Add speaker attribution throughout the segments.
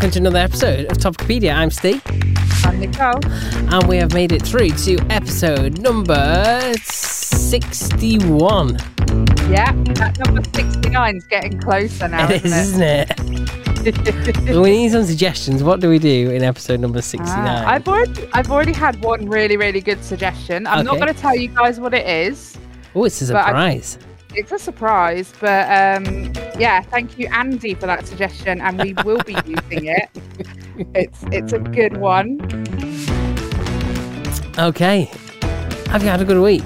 Speaker 1: welcome to another episode of Topicopedia. I'm Steve,
Speaker 2: I'm Nicole.
Speaker 1: and we have made it through to episode number 61.
Speaker 2: Yeah, that number 69 is getting closer now,
Speaker 1: It is,
Speaker 2: isn't it?
Speaker 1: isn't it? we need some suggestions. What do we do in episode number 69?
Speaker 2: Ah, I've already I've already had one really really good suggestion. I'm not going to tell you guys what it is.
Speaker 1: oh, it's a surprise.
Speaker 2: It's a surprise, but um, yeah, thank you Andy for that suggestion, and we will be using it. It's it's a good one.
Speaker 1: Okay. Have you had a good week?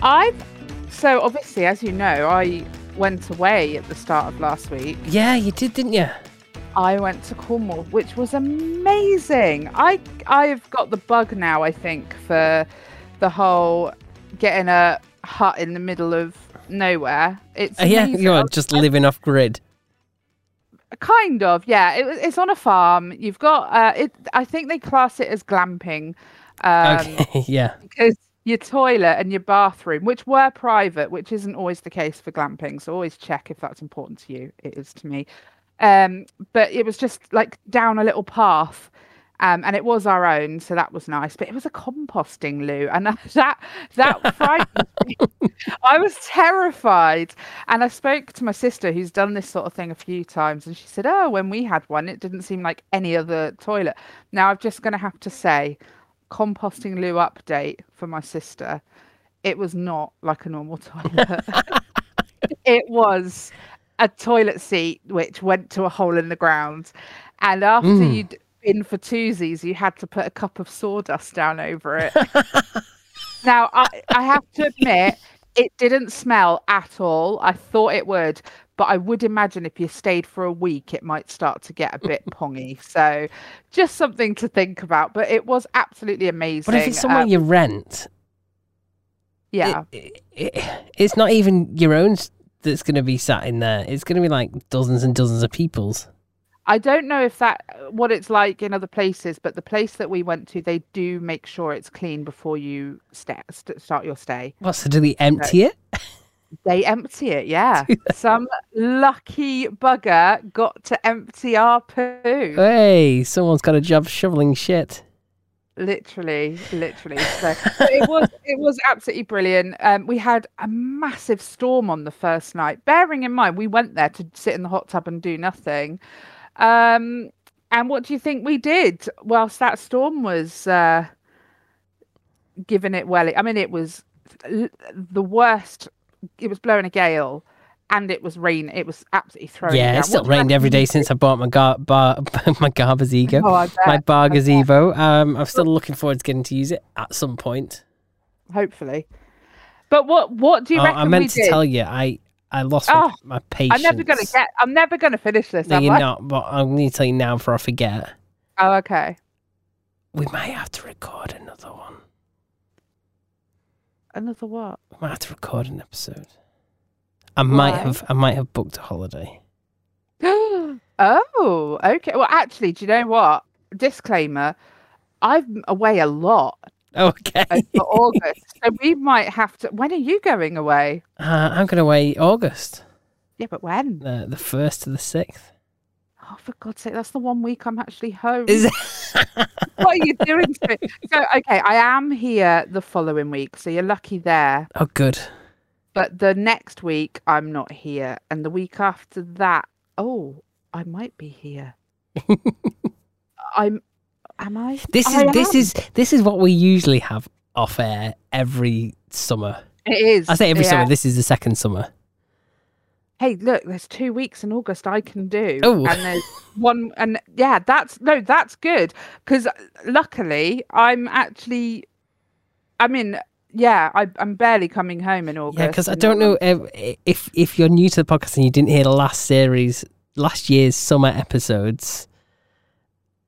Speaker 2: I've so obviously, as you know, I went away at the start of last week.
Speaker 1: Yeah, you did, didn't you?
Speaker 2: I went to Cornwall, which was amazing. I I've got the bug now. I think for the whole getting a hut in the middle of nowhere. It's
Speaker 1: Uh, yeah,
Speaker 2: amazing.
Speaker 1: you're just living off grid.
Speaker 2: kind of yeah. It, it's on a farm. You've got uh, it. I think they class it as glamping. Um,
Speaker 1: Okay, yeah.
Speaker 2: because your toilet and your bathroom, which were private, which isn't always the case for glamping, so always check if that's important to you. It is to me. Um, but it was just like down a little path. Um, and it was our own, so that was nice. But it was a composting loo, and that that frightened me. I was terrified, and I spoke to my sister, who's done this sort of thing a few times, and she said, "Oh, when we had one, it didn't seem like any other toilet." Now I'm just going to have to say, composting loo update for my sister. It was not like a normal toilet. it was a toilet seat which went to a hole in the ground. And after
Speaker 1: Mm.
Speaker 2: you'd been for twosies, you had to put a cup of sawdust down over it. now, I, I have to admit, it didn't smell at all. I thought it would, but I would imagine if you stayed for a week, it might start to get a bit pongy. So, just something to think about. But it was absolutely amazing.
Speaker 1: But if it's somewhere
Speaker 2: Um,
Speaker 1: you rent,
Speaker 2: yeah,
Speaker 1: it, it, it's not even your own that's going to be sat in there. It's going to be like dozens and dozens of people's.
Speaker 2: I don't know if that what it's like in other places, but the place that we went to, they do make sure it's clean before you sta st- start your stay.
Speaker 1: What, so do they empty it?
Speaker 2: They empty it, yeah. Some lucky bugger got to empty our poo.
Speaker 1: Hey, someone's got a job shoveling shit.
Speaker 2: literally literally so it was it was absolutely brilliant um we had a massive storm on the first night bearing in mind we went there to sit in the hot tub and do nothing um and what do you think we did whilst that storm was uh giving it well i mean it was the worst it was blowing a gale and it was rain it was absolutely throwing
Speaker 1: yeah, it's still
Speaker 2: What do you
Speaker 1: rained every day since I bought my gar- bar- my gazebo.
Speaker 2: Oh, I
Speaker 1: my bar gazebo. Um, I'm still looking forward to getting to use it at some point.
Speaker 2: hopefully but what what do you
Speaker 1: Oh, I meant to
Speaker 2: did?
Speaker 1: tell you, I I lost
Speaker 2: Oh,
Speaker 1: my, my patience.
Speaker 2: I'm never gonna get. I'm never gonna finish this.
Speaker 1: No, you're
Speaker 2: I?
Speaker 1: not. But I'm going to tell you now before I forget.
Speaker 2: Oh, okay.
Speaker 1: We might have to record another one.
Speaker 2: Another what?
Speaker 1: We might have to record an episode. I might have. I might have booked a holiday.
Speaker 2: oh, okay. Well, actually, do you know what? Disclaimer: I'm away a lot
Speaker 1: Okay.
Speaker 2: uh, for August, so we might have to. When are you going away?
Speaker 1: Uh, I'm going away August,
Speaker 2: Yeah, but when?
Speaker 1: the the first to the sixth.
Speaker 2: Oh, for God's sake, that's the one week I'm actually home.
Speaker 1: Is it?
Speaker 2: what are you doing to me? So, okay, I am here the following week, so you're lucky there.
Speaker 1: oh, good.
Speaker 2: But the next week, I'm not here, and the week after that, oh, I might be here. I'm. Am I?
Speaker 1: This is
Speaker 2: I
Speaker 1: this
Speaker 2: am.
Speaker 1: is this is what we usually have off air every summer.
Speaker 2: It is.
Speaker 1: I say every
Speaker 2: yeah.
Speaker 1: summer. This is the second summer.
Speaker 2: Hey, look, there's two weeks in August I can do,
Speaker 1: Oh.
Speaker 2: and there's one, and yeah, that's no, that's good because luckily I'm actually, I mean, yeah, I, I'm barely coming home in August.
Speaker 1: Yeah, because I don't know if, if if you're new to the podcast and you didn't hear the last series, last year's summer episodes.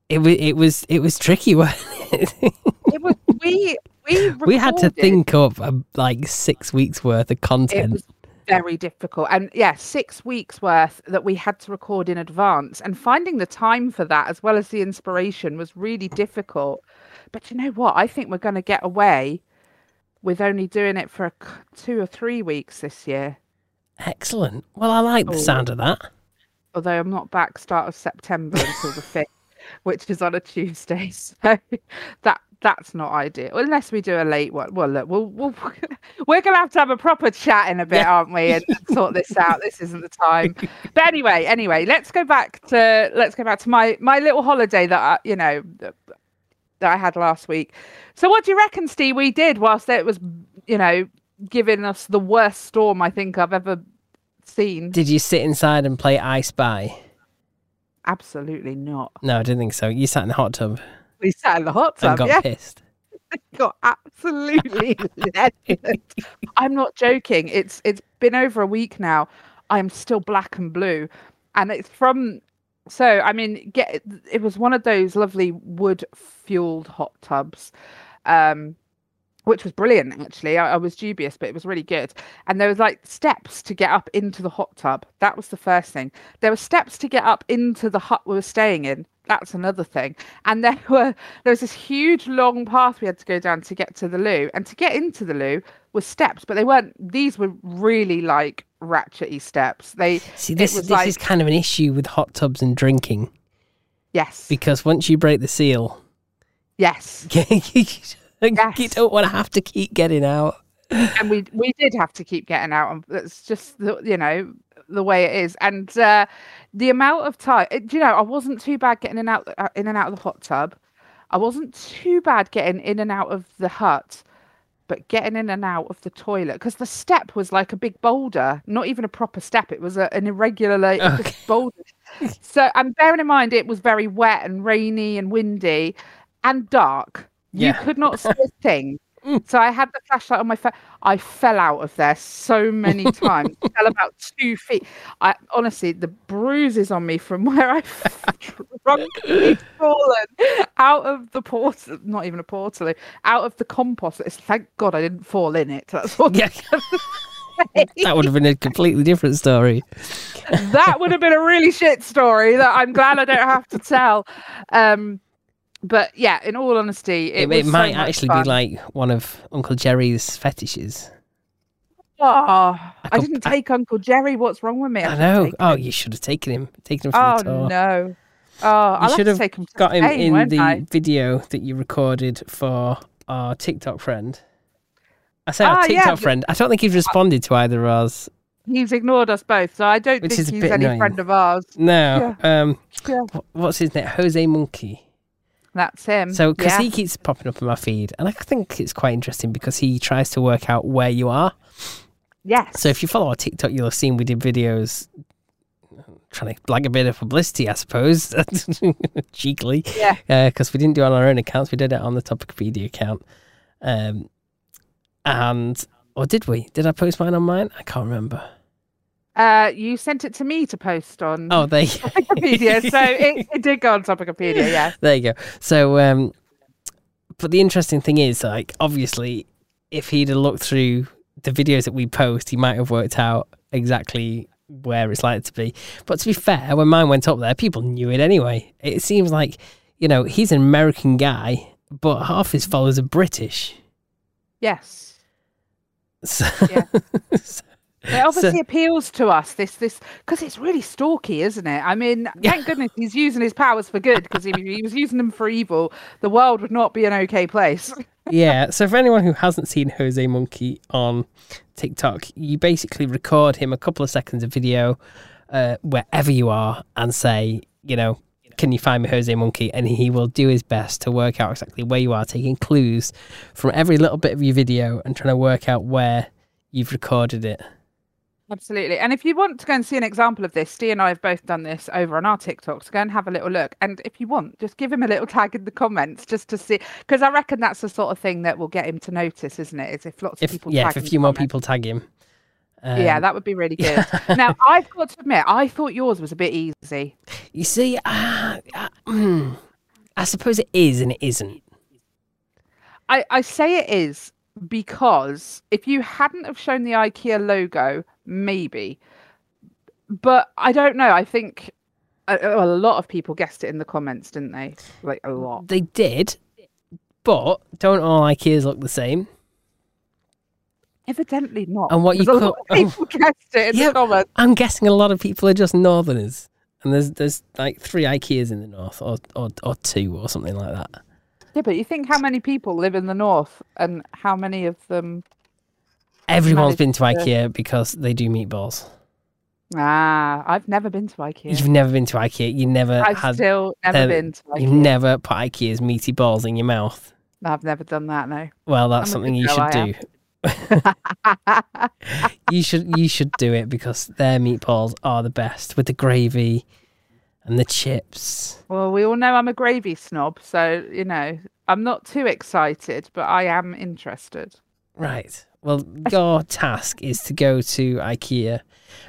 Speaker 1: It was it was it was tricky. it?
Speaker 2: It was we we
Speaker 1: we had to think up uh, like six weeks worth of
Speaker 2: It
Speaker 1: content.
Speaker 2: was very difficult, and yeah, six weeks worth that we had to record in advance, and finding the time for that as well as the inspiration was really difficult. But you know what? I think we're going to get away with only doing it for a two or three weeks this year.
Speaker 1: Excellent. Well, I like the sound of that.
Speaker 2: although I'm not back start of September until the fifth, which is on a Tuesday. So that that's not ideal unless we do a late one. Well, look, we'll, we'll we're gonna have to have a proper chat in a bit,
Speaker 1: Yeah.
Speaker 2: aren't we, and sort this out. This isn't the time. But anyway, anyway, let's go back to let's go back to my my little holiday that I, you know that that I had last week. So, what do you reckon, Steve? We did whilst it was, you know, giving us the worst storm I think I've ever seen.
Speaker 1: Did you sit inside and play I Spy?
Speaker 2: Absolutely not.
Speaker 1: No, I didn't think so. You sat in the hot tub
Speaker 2: We sat in the hot tub.
Speaker 1: and got
Speaker 2: Yeah,
Speaker 1: pissed.
Speaker 2: got absolutely leathered. I'm not joking. It's it's been over a week now. I'm still black and blue, and it's from. So I mean, get it was one of those lovely wood fueled hot tubs, um, which was brilliant. Actually, I, I was dubious, but it was really good. And there was like steps to get up into the hot tub. That was the first thing. There were steps to get up into the hut we were staying in. That's another thing. And there were there was this huge long path we had to go down to get to the loo. And to get into the loo was steps, but they weren't. These were really like ratchety steps. They
Speaker 1: See, this this
Speaker 2: like
Speaker 1: is kind of an issue with hot tubs and drinking
Speaker 2: yes,
Speaker 1: because once you break the seal,
Speaker 2: yes.
Speaker 1: you
Speaker 2: Yes.
Speaker 1: don't want to have to keep getting out.
Speaker 2: and we we did have to keep getting out and that's just the, you know the way it is and uh the amount of time it- you know i wasn't too bad getting in and out uh, in and out of the hot tub i wasn't too bad getting in and out of the hut but getting in and out of the toilet because the step was like a big boulder not even a proper step it was a, an irregular like
Speaker 1: Okay.
Speaker 2: boulder so and bearing in mind it was very wet and rainy and windy and dark you could not see a thing so I had the flashlight on my phone. I fell out of there so many times. fell about two feet. I honestly, the bruises on me from where I drunkenly fallen out of the portal. Not even a portal. Out of the compost. It's thank God I didn't fall in it. That's what.
Speaker 1: Yeah, that would have been a completely different story.
Speaker 2: that would have been a really shit story that I'm glad I don't have to tell. Um, but yeah, in all honesty, it,
Speaker 1: It, it might
Speaker 2: much
Speaker 1: actually
Speaker 2: fun.
Speaker 1: be like one of Uncle Jerry's fetishes.
Speaker 2: Oh, I,
Speaker 1: could-
Speaker 2: didn't
Speaker 1: I-
Speaker 2: take Uncle Jerry. What's wrong with me?
Speaker 1: I
Speaker 2: should
Speaker 1: know. Oh,
Speaker 2: him.
Speaker 1: you should have taken him. Taken him for
Speaker 2: Oh
Speaker 1: the tour.
Speaker 2: no! Oh, I'll
Speaker 1: should
Speaker 2: have
Speaker 1: have
Speaker 2: him.
Speaker 1: Got him
Speaker 2: Spain,
Speaker 1: in the
Speaker 2: I?
Speaker 1: video that you recorded for our TikTok friend. I say our
Speaker 2: Ah, yeah,
Speaker 1: TikTok
Speaker 2: but-
Speaker 1: friend. I don't think he's responded to either of us.
Speaker 2: He's ignored us both, so I don't
Speaker 1: Which
Speaker 2: think he's any
Speaker 1: annoying.
Speaker 2: friend of ours.
Speaker 1: No. Um.
Speaker 2: Yeah.
Speaker 1: What's his name? Jose Monkey.
Speaker 2: That's him.
Speaker 1: So, because
Speaker 2: yeah.
Speaker 1: he keeps popping up in my feed, and I think it's quite interesting because he tries to work out where you are.
Speaker 2: yes.
Speaker 1: So, if you follow our TikTok, you'll have seen we did videos trying to blag a bit of publicity, I suppose, cheekily.
Speaker 2: Yeah.
Speaker 1: Because we didn't do it on our own accounts, we did it on the Topicopedia account. Um, and, or did we? Did I post mine on mine? I can't remember.
Speaker 2: Uh, you sent it to me to post on
Speaker 1: Oh, they.
Speaker 2: Topicopedia, so it, it did go on Topicopedia. Yeah.
Speaker 1: there you go. So, um, but the interesting thing is, like, obviously, if he'd have looked through the videos that we post, he might have worked out exactly where it's likely to be. But to be fair, when mine went up there, people knew it anyway. It seems like, you know, he's an American guy, but half his followers are British.
Speaker 2: Yes.
Speaker 1: So,
Speaker 2: Yeah.
Speaker 1: so-
Speaker 2: It obviously appeals to us. This this because it's really stalky, isn't it? I mean, thank goodness he's using his powers for good. Because if he was using them for evil, the world would not be an okay place.
Speaker 1: yeah. So for anyone who hasn't seen Jose Monkey on TikTok, you basically record him a couple of seconds of video uh, wherever you are and say, you know, can you find me Jose Monkey? And he will do his best to work out exactly where you are, taking clues from every little bit of your video and trying to work out where you've recorded it.
Speaker 2: Absolutely. And if you want to go and see an example of this, Steve and I have both done this over on our TikTok. So go and have a little look. And if you want, just give him a little tag in the comments just to see. Because I reckon that's the sort of thing that will get him to notice, isn't it? Is if lots of people
Speaker 1: yeah,
Speaker 2: tag
Speaker 1: if a few more
Speaker 2: comments.
Speaker 1: people tag him.
Speaker 2: yeah,
Speaker 1: Um,
Speaker 2: that would be really good. now, I've got to admit, I thought yours was a bit easy.
Speaker 1: You see, uh, uh, hmm, I suppose it is and it isn't.
Speaker 2: I, I say it is because if you hadn't have shown the IKEA logo, maybe. But I don't know. I think a, a lot of people guessed it in the comments, didn't they? Like a lot.
Speaker 1: They did, but don't all IKEAs look the same?
Speaker 2: Evidently not.
Speaker 1: And what you call-
Speaker 2: people guessed it in
Speaker 1: Yeah.
Speaker 2: the comments.
Speaker 1: I'm guessing a lot of people are just northerners. and there's there's like three IKEAs in the north, or or or two, or something like that.
Speaker 2: Yeah, but you think how many people live in the north and how many of them
Speaker 1: Everyone's been to
Speaker 2: to-
Speaker 1: IKEA because they do meatballs.
Speaker 2: Ah, I've never been to IKEA.
Speaker 1: You've never been to IKEA. You never
Speaker 2: I've
Speaker 1: had.
Speaker 2: still never
Speaker 1: uh,
Speaker 2: been to IKEA.
Speaker 1: You've never put IKEA's meaty balls in your mouth.
Speaker 2: I've never done that, no.
Speaker 1: Well, that's
Speaker 2: I'm
Speaker 1: something you should do. You should you should do it because their meatballs are the best with the gravy and the chips.
Speaker 2: well, we all know I'm a gravy snob, so you know, I'm not too excited, but I am interested.
Speaker 1: Right. Well, your task is to go to IKEA.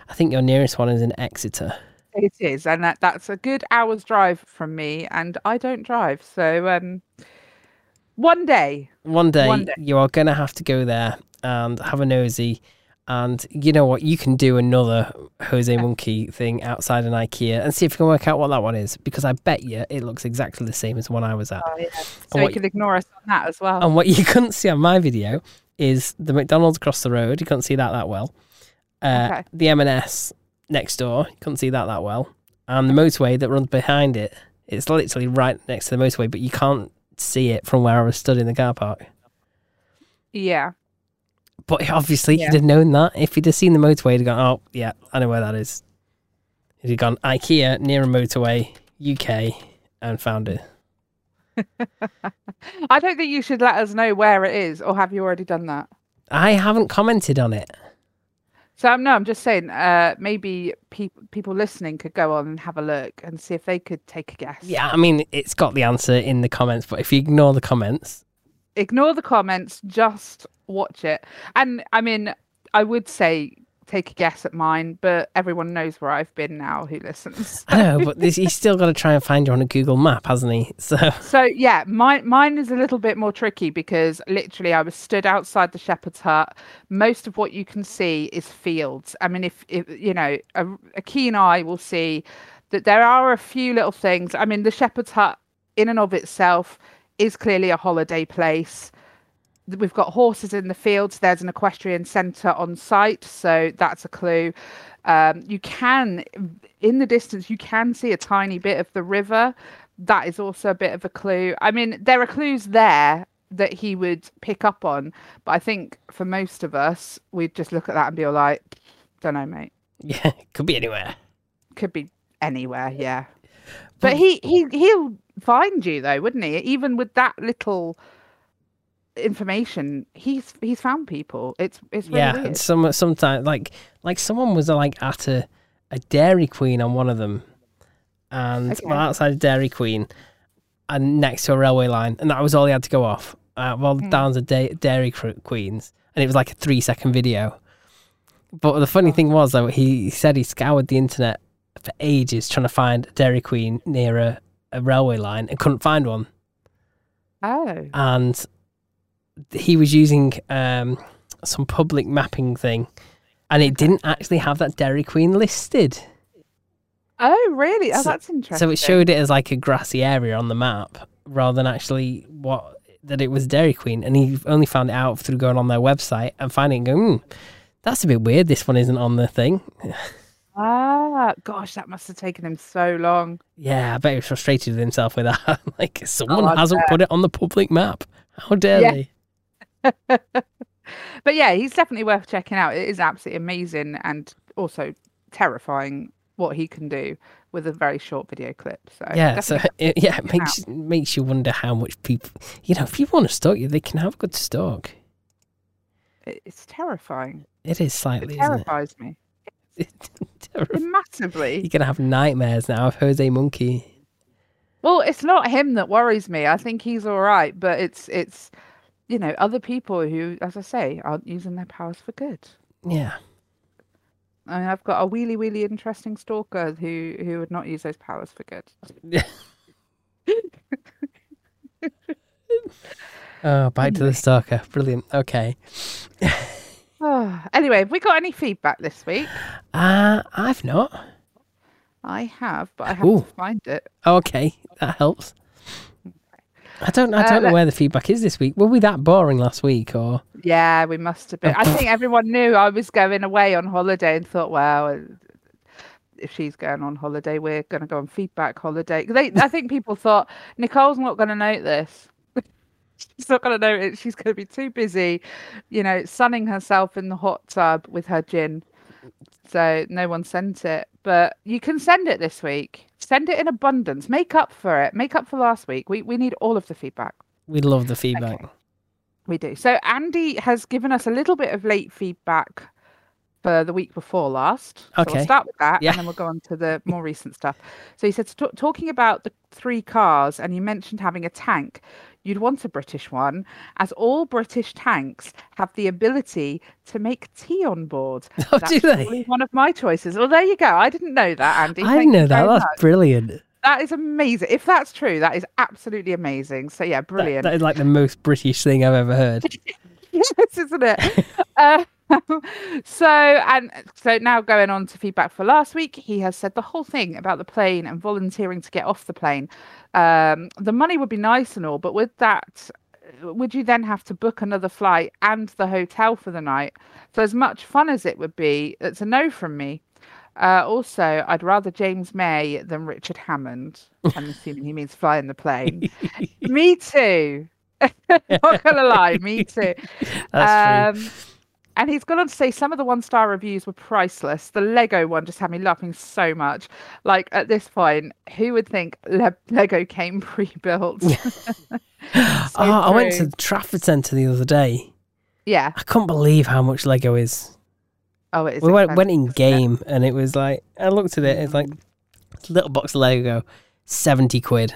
Speaker 1: I think your nearest one is in Exeter.
Speaker 2: It is, and that, that's a good hour's drive from me, and I don't drive, so um, one day,
Speaker 1: One day,
Speaker 2: One day.
Speaker 1: you are going to have to go there and have a nosy. And you know what? You can do another Jose Monkey thing outside an IKEA and see if you can work out what that one is. Because I bet you it looks exactly the same as the one I was at.
Speaker 2: so
Speaker 1: what
Speaker 2: you
Speaker 1: you-
Speaker 2: can ignore us on that as well.
Speaker 1: And what you couldn't see on my video is the McDonald's across the road. You couldn't see that that well. Uh,
Speaker 2: Okay.
Speaker 1: The M&S next door. You couldn't see that that well. And the motorway that runs behind it. It's literally right next to the motorway, but you can't see it from where I was stood in the car park.
Speaker 2: yeah,
Speaker 1: But obviously,
Speaker 2: Yeah.
Speaker 1: he'd have known that. If he'd have seen the motorway, he'd have gone, oh, yeah, I know where that is. He'd have gone, IKEA, near a motorway, UK, and found it.
Speaker 2: I don't think you should let us know where it is, or have you already done that?
Speaker 1: I haven't commented on it.
Speaker 2: So um, no, I'm just saying, uh, maybe people people listening could go on and have a look and see if they could take a guess.
Speaker 1: Yeah, I mean, it's got the answer in the comments, but if you ignore the comments,
Speaker 2: Ignore the comments, just watch it. And I mean, I would say take a guess at mine, but everyone knows where I've been now who listens.
Speaker 1: I know, but this, he's still got to try and find you on a Google map, hasn't he? So,
Speaker 2: So yeah, mine mine is a little bit more tricky because literally I was stood outside the shepherd's hut. Most of what you can see is fields. I mean, if, if you know, a, a keen eye will see that there are a few little things. I mean, the shepherd's hut in and of itself is clearly a holiday place. We've got horses in the fields. There's an equestrian centre on site, so that's a clue. Um, you can, in the distance, you can see a tiny bit of the river. That is also a bit of a clue. I mean, there are clues there that he would pick up on, but I think for most of us, we'd just look at that and be all like, "Don't know, mate.
Speaker 1: yeah, could be anywhere.
Speaker 2: Could be anywhere." Yeah, but he he he'll find you though, wouldn't he? Even with that little information, he's he's found people. It's it's really
Speaker 1: yeah,
Speaker 2: weird.
Speaker 1: some sometimes like like someone was like at a, a Dairy Queen on one of them, and
Speaker 2: Okay.
Speaker 1: well outside a Dairy Queen, and next to a railway line, and that was all he had to go off. Uh, well,
Speaker 2: Hmm.
Speaker 1: down to da- Dairy Queens, and it was like a three second video. But the funny thing was though, he said he scoured the internet for ages trying to find a Dairy Queen near a, a railway line and couldn't find one.
Speaker 2: Oh,
Speaker 1: and he was using um, some public mapping thing, and it didn't actually have that Dairy Queen listed.
Speaker 2: oh, really? Oh,
Speaker 1: So-
Speaker 2: that's interesting.
Speaker 1: So it showed it as like a grassy area on the map rather than actually what that it was Dairy Queen, and he only found it out through going on their website and finding going, hmm, that's a bit weird. This one isn't on the thing.
Speaker 2: Ah, gosh, that must have taken him so long.
Speaker 1: Yeah, I bet he was frustrated with himself with that. like someone
Speaker 2: Oh,
Speaker 1: hasn't put it on the public map. How dare
Speaker 2: Yeah.
Speaker 1: they?
Speaker 2: But yeah, he's definitely worth checking out. It is absolutely amazing and also terrifying what he can do with a very short video clip. So
Speaker 1: yeah, so it, yeah, it
Speaker 2: check it
Speaker 1: makes makes you wonder how much people, you know, if people want to stalk you, they can have a good stalk.
Speaker 2: it's terrifying.
Speaker 1: It is
Speaker 2: It
Speaker 1: slightly, isn't
Speaker 2: terrifies me
Speaker 1: it? Terrif-
Speaker 2: massively.
Speaker 1: You're gonna have nightmares now of Jose Monkey.
Speaker 2: Well, it's not him that worries me. I think he's all right, but it's it's you know other people who, as I say, aren't using their powers for good.
Speaker 1: Yeah,
Speaker 2: I mean, I've got a really, really interesting stalker who who would not use those powers for good.
Speaker 1: Oh, back to the stalker. Brilliant. Okay.
Speaker 2: Oh, anyway, have we got any feedback this week?
Speaker 1: Uh, I've not.
Speaker 2: I have, but I have
Speaker 1: Ooh.
Speaker 2: to find it.
Speaker 1: Okay, that helps. I don't. I
Speaker 2: Uh,
Speaker 1: don't know where the feedback is this week. Were we that boring last week, or
Speaker 2: Yeah, we must have been. I think everyone knew I was going away on holiday and thought, well, if she's going on holiday, we're going to go on feedback holiday. They, I think people thought Nicole's not going to note this. she's not going to know it. She's going to be too busy, you know, sunning herself in the hot tub with her gin. So no one sent it, but you can send it this week. Send it in abundance. Make up for it. Make up for last week. We we need all of the feedback.
Speaker 1: We love the feedback.
Speaker 2: We do. So Andy has given us a little bit of late feedback for the week before last. So
Speaker 1: Okay.
Speaker 2: we'll start with that,
Speaker 1: Yeah.
Speaker 2: and then we'll go on to the more recent stuff. So he said, talking about the three cars, and you mentioned having a tank. You'd want a British one, as all British tanks have the ability to make tea on board.
Speaker 1: Oh,
Speaker 2: That's
Speaker 1: do they?
Speaker 2: one of my choices. Well, there you go. I didn't know that, Andy.
Speaker 1: I didn't know that. That's
Speaker 2: much.
Speaker 1: brilliant.
Speaker 2: That is amazing. If that's true, that is absolutely amazing. So yeah,
Speaker 1: That-
Speaker 2: brilliant.
Speaker 1: that is like the most British thing I've ever heard.
Speaker 2: yes, isn't it? uh, so and so now going on to feedback for last week, he has said the whole thing about the plane and volunteering to get off the plane. Um, the money would be nice and all, but with that, would you then have to book another flight and the hotel for the night? So as much fun as it would be, it's a no from me. Uh, also, I'd rather James May than Richard Hammond. I'm assuming he means flying the plane. me too. Not gonna lie, me too.
Speaker 1: That's true.
Speaker 2: And he's gone on to say some of the one star reviews were priceless. The Lego one just had me laughing so much. Like at this point, who would think Le- Lego came pre built?
Speaker 1: oh, I went to the Trafford Centre the other day.
Speaker 2: Yeah.
Speaker 1: I couldn't believe how much Lego is.
Speaker 2: Oh, it is.
Speaker 1: we went, went in
Speaker 2: isn't it?
Speaker 1: game and it was like, I looked at it, it's like mm. little box of Lego, 70 quid.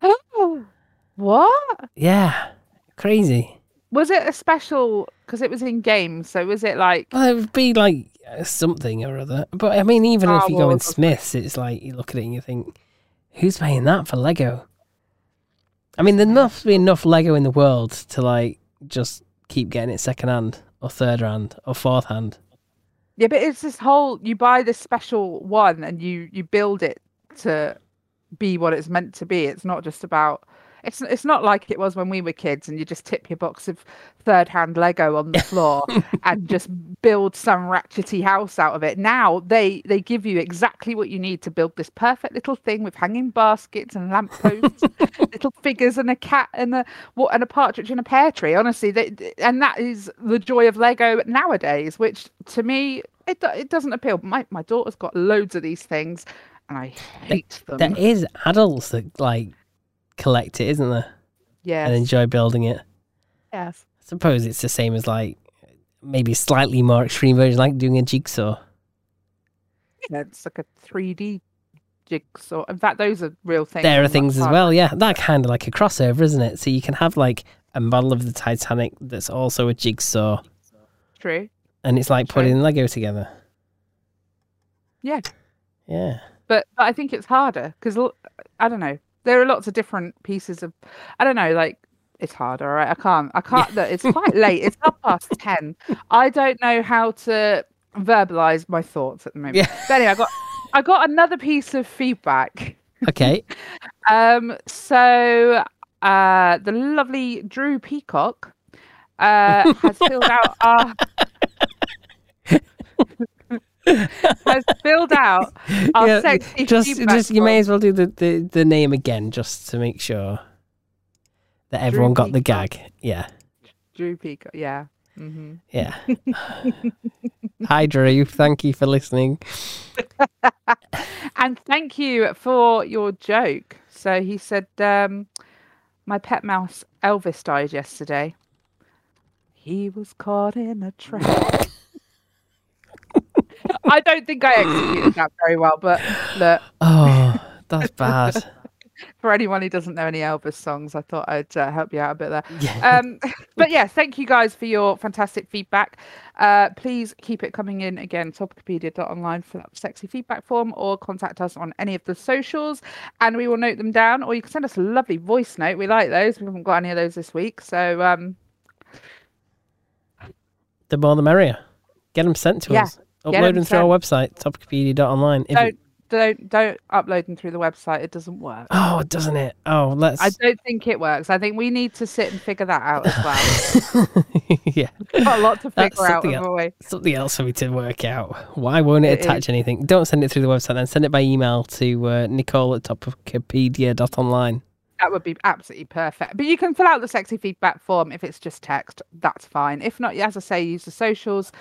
Speaker 2: Oh, what?
Speaker 1: Yeah, crazy.
Speaker 2: Was it a special? Because it was in game. So was it like.
Speaker 1: Well, it would be like uh, something or other. But I mean, even
Speaker 2: Star
Speaker 1: if you go in
Speaker 2: Wars.
Speaker 1: Smiths, it's like you look at it and you think, who's paying that for Lego? I mean, there must be enough Lego in the world to like just keep getting it second hand or third hand or fourth hand.
Speaker 2: Yeah, but it's this whole you buy this special one and you you build it to be what it's meant to be. It's not just about it's it's not like it was when we were kids and you just tip your box of third hand Lego on the floor and just build some ratchety house out of it. Now they they give you exactly what you need to build this perfect little thing with hanging baskets and lampposts, little figures and a cat and a what and a partridge in a pear tree. Honestly, they, and that is the joy of Lego nowadays, which to me it it doesn't appeal. My my daughter's got loads of these things, and I hate them.
Speaker 1: There is adults that like collect it, isn't there?
Speaker 2: Yeah.
Speaker 1: And enjoy building it.
Speaker 2: yes.
Speaker 1: I suppose it's the same as like maybe slightly more extreme version, like doing a jigsaw.
Speaker 2: Yeah, it's like a 3D jigsaw. In fact, those are real things.
Speaker 1: there are things as well, yeah. That kind of like a crossover, isn't it? So you can have like a model of the Titanic that's also a jigsaw,
Speaker 2: True.
Speaker 1: and it's like
Speaker 2: True.
Speaker 1: putting Lego together.
Speaker 2: Yeah.
Speaker 1: Yeah.
Speaker 2: But, but I think it's harder because I don't know. There are lots of different pieces of. I don't know. Like it's hard, all right. I can't. I can't. Look, it's quite late. It's half past ten. I don't know how to verbalize my thoughts at the moment.
Speaker 1: Yeah.
Speaker 2: But anyway, I got I got another piece of feedback.
Speaker 1: Okay.
Speaker 2: Um, so uh, the lovely Drew Peacock uh, has filled out our has filled out our
Speaker 1: Yeah,
Speaker 2: sexy
Speaker 1: just, just you may as well do the, the, the name again, just to make sure that everyone got the
Speaker 2: Peacock.
Speaker 1: gag. Yeah.
Speaker 2: Drew Peacock. Yeah. hmm
Speaker 1: Yeah. Hi, Drew. Thank you for listening.
Speaker 2: And thank you for your joke. So he said, um, "My pet mouse Elvis died yesterday. He was caught in a trap." I don't think I executed that very well, but look,
Speaker 1: Oh, that's bad.
Speaker 2: for anyone who doesn't know any Elvis songs, I thought I'd uh, help you out a bit there.
Speaker 1: Yeah.
Speaker 2: Um, but yeah, thank you guys for your fantastic feedback. Uh, please keep it coming in again, topicopedia.online for that sexy feedback form or contact us on any of the socials and we will note them down or you can send us a lovely voice note. We like those. We haven't got any of those this week. So um,
Speaker 1: the more the merrier. Get them sent to
Speaker 2: Yeah,
Speaker 1: us. Upload
Speaker 2: 'em
Speaker 1: them through our website, topicopedia.online. If
Speaker 2: Don't-
Speaker 1: it
Speaker 2: don't don't upload them through the website. It doesn't work.
Speaker 1: Oh, doesn't it? Oh, let's.
Speaker 2: I don't think it works. I think we need to sit and figure that out as well.
Speaker 1: yeah,
Speaker 2: Got a lot to figure out.
Speaker 1: something
Speaker 2: we?
Speaker 1: something else for me to work out. Why won't it
Speaker 2: It
Speaker 1: attach anything? Don't send it through the website. Then send it by email to uh, Nicole at topicopedia.online.
Speaker 2: That would be absolutely perfect. But you can fill out the sexy feedback form if it's just text. That's fine. If not, as I say, use the socials.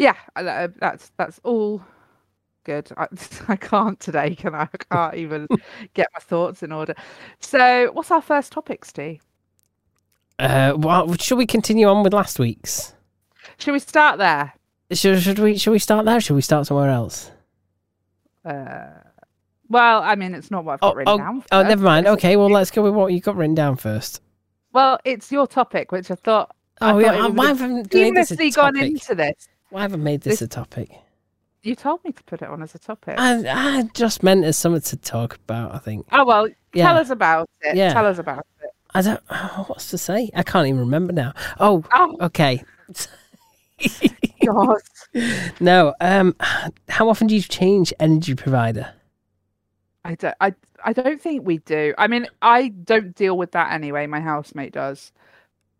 Speaker 2: Yeah, uh, that's that's all good. I, I can't today, can I? I can't even get my thoughts in order. So, what's our first topic, Steve?
Speaker 1: Uh, well, should we continue on with last week's?
Speaker 2: Should we start there?
Speaker 1: Should, should we? Should we start there? Should we start somewhere else?
Speaker 2: Uh, well, I mean, it's not what I've got
Speaker 1: Oh,
Speaker 2: written
Speaker 1: oh,
Speaker 2: down.
Speaker 1: oh, never mind. Okay, well, let's go with what you've got written down first.
Speaker 2: Well, it's your topic, which I thought. I
Speaker 1: Oh,
Speaker 2: thought
Speaker 1: yeah. Why haven't we made this a
Speaker 2: seamlessly gone into this.
Speaker 1: Why haven't made this
Speaker 2: this-
Speaker 1: a topic?
Speaker 2: You told me to put it on as a topic.
Speaker 1: I, I just meant as something to talk about. I think.
Speaker 2: oh well,
Speaker 1: Yeah.
Speaker 2: tell us about it.
Speaker 1: Yeah.
Speaker 2: Tell us about it.
Speaker 1: I don't. Oh, what's to say? I can't even remember now. Oh,
Speaker 2: Oh
Speaker 1: okay.
Speaker 2: God.
Speaker 1: No. Um. How often do you change energy provider?
Speaker 2: I don't. I. I don't think we do. I mean, I don't deal with that anyway. My housemate does,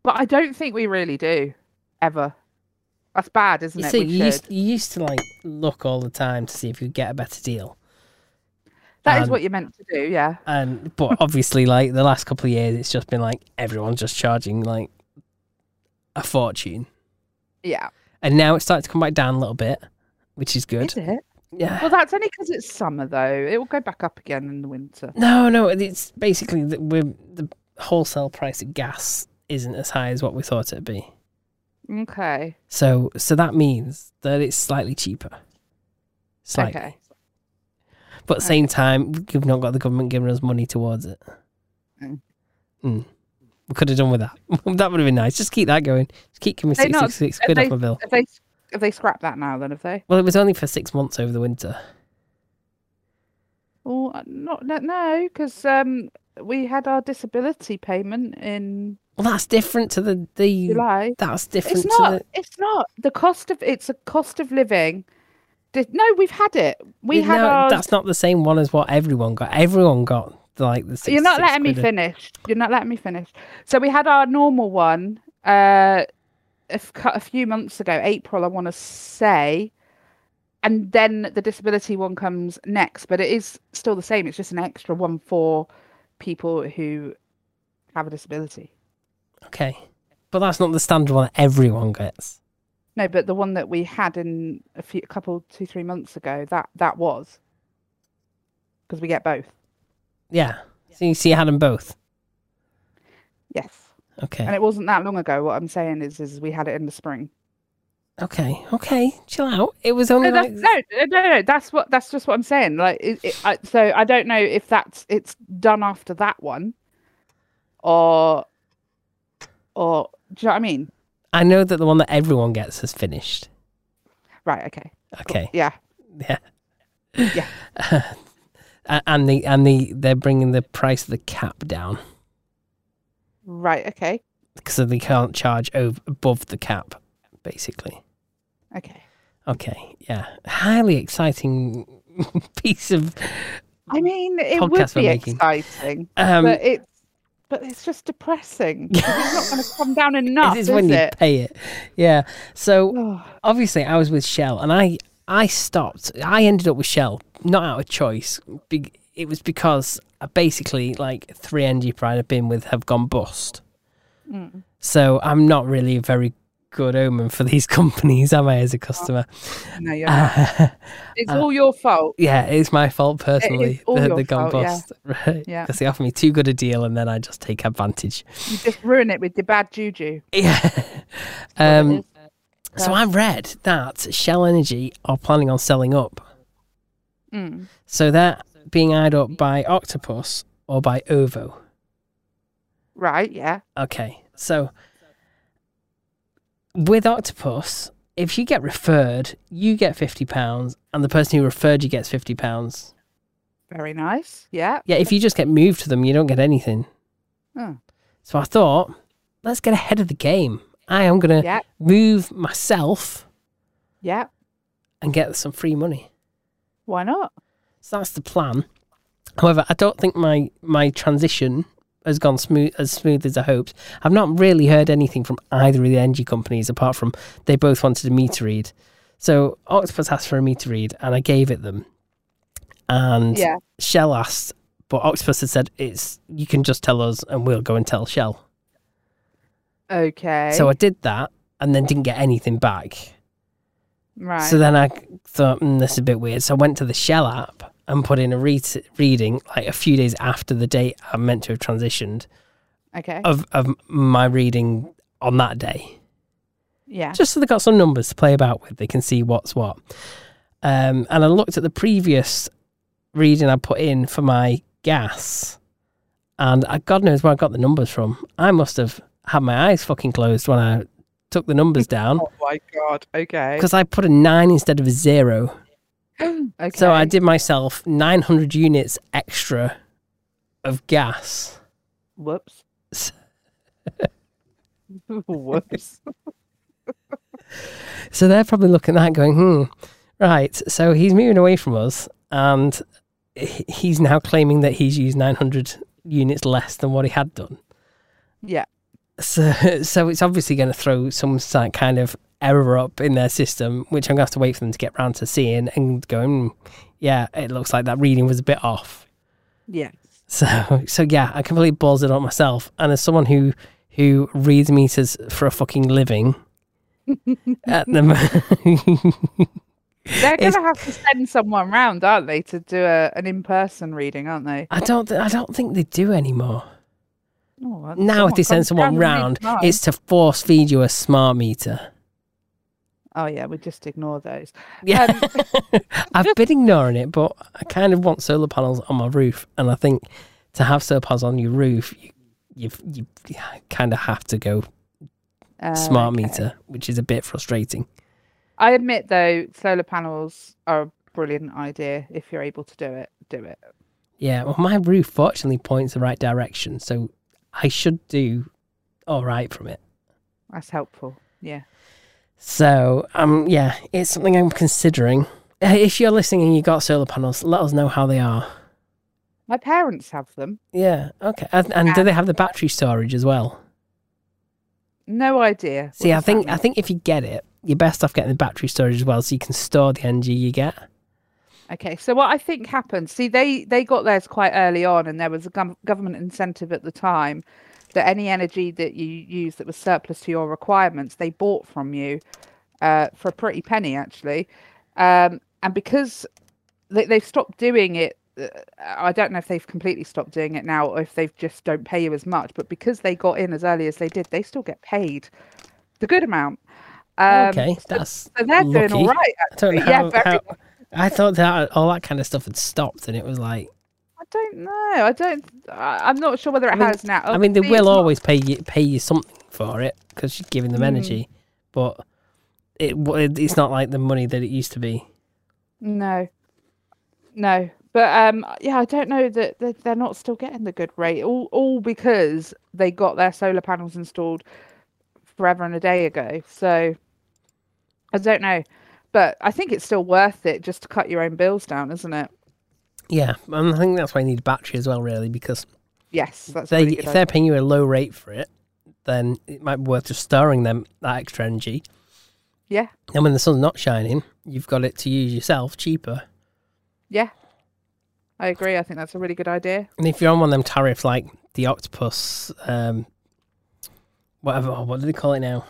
Speaker 2: but I don't think we really do, ever. That's bad, isn't
Speaker 1: You
Speaker 2: it?
Speaker 1: see, you used, you used to like look all the time to see if you could get a better deal.
Speaker 2: That is
Speaker 1: um,
Speaker 2: what you're meant to do. Yeah.
Speaker 1: And but obviously, like the last couple of years, it's just been like everyone's just charging like a fortune,
Speaker 2: Yeah.
Speaker 1: and now it's starting to come back down a little bit, which is good.
Speaker 2: Is it?
Speaker 1: Yeah.
Speaker 2: Well, that's only because it's summer, though. It will go back up again in the winter.
Speaker 1: No, no, it's basically we're the wholesale price of gas isn't as high as what we thought it'd be.
Speaker 2: Okay.
Speaker 1: So, so that means that it's slightly cheaper. Slightly.
Speaker 2: Okay.
Speaker 1: But at the same time, we've not got the government giving us money towards it.
Speaker 2: Mm.
Speaker 1: Mm. We could have done with that. that would have been nice. Just keep that going. Just keep giving me
Speaker 2: They not-
Speaker 1: 66
Speaker 2: have
Speaker 1: quid
Speaker 2: they-
Speaker 1: off my bill.
Speaker 2: Have they? Have they scrapped that now? Then have they?
Speaker 1: Well, it was only for six months over the winter.
Speaker 2: Well, uh, not no, no, because um, we had our disability payment in
Speaker 1: Well, that's different to the the.
Speaker 2: July.
Speaker 1: That's different
Speaker 2: It's
Speaker 1: to
Speaker 2: not.
Speaker 1: the.
Speaker 2: It's not the cost of. It's a cost of living. No, we've had it. We had
Speaker 1: no,
Speaker 2: our.
Speaker 1: That's not the same one as what everyone got. Everyone got like the. 66
Speaker 2: You're not letting me finish. You're not letting me finish. So we had our normal one uh, a few months ago, April, I want to say, and then the disability one comes next. But it is still the same. It's just an extra one for people who have a disability.
Speaker 1: Okay, but that's not the standard one that everyone gets.
Speaker 2: No, but the one that we had in a few, a couple, two, three months ago, that that was because we get both.
Speaker 1: Yeah. So you see, you had them both.
Speaker 2: Yes,
Speaker 1: Okay.
Speaker 2: and it wasn't that long ago. What I'm saying is, is we had it in the spring.
Speaker 1: Okay. Okay. Chill out. It was only
Speaker 2: No,
Speaker 1: like.
Speaker 2: that's, no, no, no. That's what. That's just what I'm saying. Like, it, it, I, so I don't know if that's it's done after that one, or, or do you know what I mean?
Speaker 1: I know that the one that everyone gets has finished.
Speaker 2: Right. Okay. cool.
Speaker 1: Okay.
Speaker 2: Yeah.
Speaker 1: Yeah.
Speaker 2: Yeah.
Speaker 1: A- and the and the they're bringing the price of the cap down
Speaker 2: Right. Okay.
Speaker 1: because they can't charge over above the cap, basically.
Speaker 2: Okay.
Speaker 1: Okay. Yeah. Highly exciting piece of.
Speaker 2: I mean, it would be exciting,
Speaker 1: Um,
Speaker 2: but it's but it's just depressing. it's not going to come down enough,
Speaker 1: it
Speaker 2: is,
Speaker 1: is when you pay it. Yeah. So
Speaker 2: Oh,
Speaker 1: obviously I was with Shell and I I stopped. I ended up with Shell not out of choice. It was because I basically like three energy provider I've been with have gone bust.
Speaker 2: mm.
Speaker 1: So I'm not really a very good omen for these companies, am I, as a customer?
Speaker 2: No, you're not. It's
Speaker 1: uh,
Speaker 2: all your fault.
Speaker 1: yeah, it's my fault personally
Speaker 2: your
Speaker 1: they've gone
Speaker 2: fault, yeah.
Speaker 1: bust. Right.
Speaker 2: Yeah.
Speaker 1: Because they offer me too good a deal and then I just take advantage.
Speaker 2: You just ruin it with the bad juju.
Speaker 1: Yeah.
Speaker 2: That's what it
Speaker 1: um, so I read that Shell Energy are planning on selling up.
Speaker 2: Mm.
Speaker 1: So they're being eyed up by Octopus or by Ovo.
Speaker 2: Right. Yeah.
Speaker 1: Okay, so with Octopus, if you get referred, you get fifty pounds, and the person who referred you gets fifty pounds.
Speaker 2: Very nice. Yeah.
Speaker 1: Yeah, if you just get moved to them, you don't get anything.
Speaker 2: Oh.
Speaker 1: So I thought, let's get ahead of the game. I am gonna
Speaker 2: Yeah.
Speaker 1: move myself
Speaker 2: Yeah.
Speaker 1: and get some free money.
Speaker 2: Why not?
Speaker 1: So that's the plan. However, I don't think my my transition has gone smooth as smooth as I hoped. I've not really heard anything from either of the energy companies apart from they both wanted a meter read. So Octopus asked for a meter read and I gave it them. And
Speaker 2: Yeah.
Speaker 1: Shell asked, but Octopus had said it's you can just tell us and we'll go and tell Shell.
Speaker 2: Okay.
Speaker 1: So I did that and then didn't get anything back.
Speaker 2: right.
Speaker 1: So then I thought, mm, this is a bit weird. So I went to the Shell app and put in a re- reading like a few days after the date I'm meant to have transitioned
Speaker 2: okay.
Speaker 1: of, of my reading on that day.
Speaker 2: yeah.
Speaker 1: Just so they got some numbers to play about with. They can see what's what. Um, and I looked at the previous reading I put in for my gas, and I, God knows where I got the numbers from. I must have had my eyes fucking closed when I took the numbers down
Speaker 2: Oh my god. Okay.
Speaker 1: because I put a nine instead of a zero.
Speaker 2: Okay.
Speaker 1: So I did myself 900 units extra of gas.
Speaker 2: Whoops. Whoops.
Speaker 1: So they're probably looking at that going, hmm, right. So he's moving away from us and he's now claiming that he's used 900 units less than what he had done.
Speaker 2: Yeah.
Speaker 1: So, so it's obviously going to throw some kind of error up in their system, which I'm going to have to wait for them to get round to seeing and going, hmm, yeah, it looks like that reading was a bit off.
Speaker 2: Yeah.
Speaker 1: So, so yeah, I completely balls it on myself. And as someone who who reads meters for a fucking living, at the
Speaker 2: They're gonna have to send someone round, aren't they, to do a, an in-person reading, aren't they?
Speaker 1: I don't, th- I don't think they do anymore.
Speaker 2: Oh,
Speaker 1: Now, if they send someone
Speaker 2: down and reads
Speaker 1: round, it's to force feed you a smart meter.
Speaker 2: Oh yeah, we just ignore those.
Speaker 1: Yeah,
Speaker 2: Um,
Speaker 1: I've been ignoring it, but I kind of want solar panels on my roof, and I think to have solar panels on your roof, you you you kind of have to go
Speaker 2: Uh,
Speaker 1: smart
Speaker 2: okay.
Speaker 1: meter, which is a bit frustrating.
Speaker 2: I admit though, solar panels are a brilliant idea. If you're able to do it, do it.
Speaker 1: Yeah, well, my roof fortunately points the right direction, so I should do all right from it.
Speaker 2: That's helpful. Yeah.
Speaker 1: So, um, yeah, it's something I'm considering. Uh, If you're listening and you got solar panels, let us know how they are.
Speaker 2: My parents have them.
Speaker 1: Yeah, okay. And, and do they have the battery storage as well?
Speaker 2: No idea.
Speaker 1: See, I think I think if you get it, you're best off getting the battery storage as well, so you can store the energy you get.
Speaker 2: Okay, so what I think happened, see, they they got theirs quite early on, and there was a gov- government incentive at the time that any energy that you use that was surplus to your requirements, they bought from you uh, for a pretty penny, actually. Um, and because they, they've stopped doing it, uh, I don't know if they've completely stopped doing it now, or if they just don't pay you as much. But because they got in as early as they did, they still get paid the good amount. Um,
Speaker 1: okay,
Speaker 2: so-
Speaker 1: that's
Speaker 2: so they're doing all
Speaker 1: lucky.
Speaker 2: right.
Speaker 1: I don't know
Speaker 2: actually.
Speaker 1: how,
Speaker 2: yeah, very
Speaker 1: how- I thought that all that kind of stuff had stopped, and it was like,
Speaker 2: I don't know. I don't. I'm not sure whether it
Speaker 1: I mean-
Speaker 2: has now.
Speaker 1: I mean, they will always pay you pay you something for it because you're giving them
Speaker 2: Mm.
Speaker 1: energy, but it w- it's not like the money that it used to be.
Speaker 2: No, no. But um, yeah, I don't know that that they're not still getting the good rate. All all because they got their solar panels installed forever and a day ago. So I don't know, but I think it's still worth it just to cut your own bills down, isn't it?
Speaker 1: Yeah, and I think that's why you need a battery as well, really, because
Speaker 2: Yes, that's
Speaker 1: they
Speaker 2: really
Speaker 1: if they're paying you a low rate for it, then it might be worth just storing them that extra energy.
Speaker 2: Yeah,
Speaker 1: And when the sun's not shining, you've got it to use yourself cheaper.
Speaker 2: yeah. I agree. I think that's a really good idea.
Speaker 1: And if you're on one of them tariffs like the Octopus, um, whatever, oh, what do they call it now?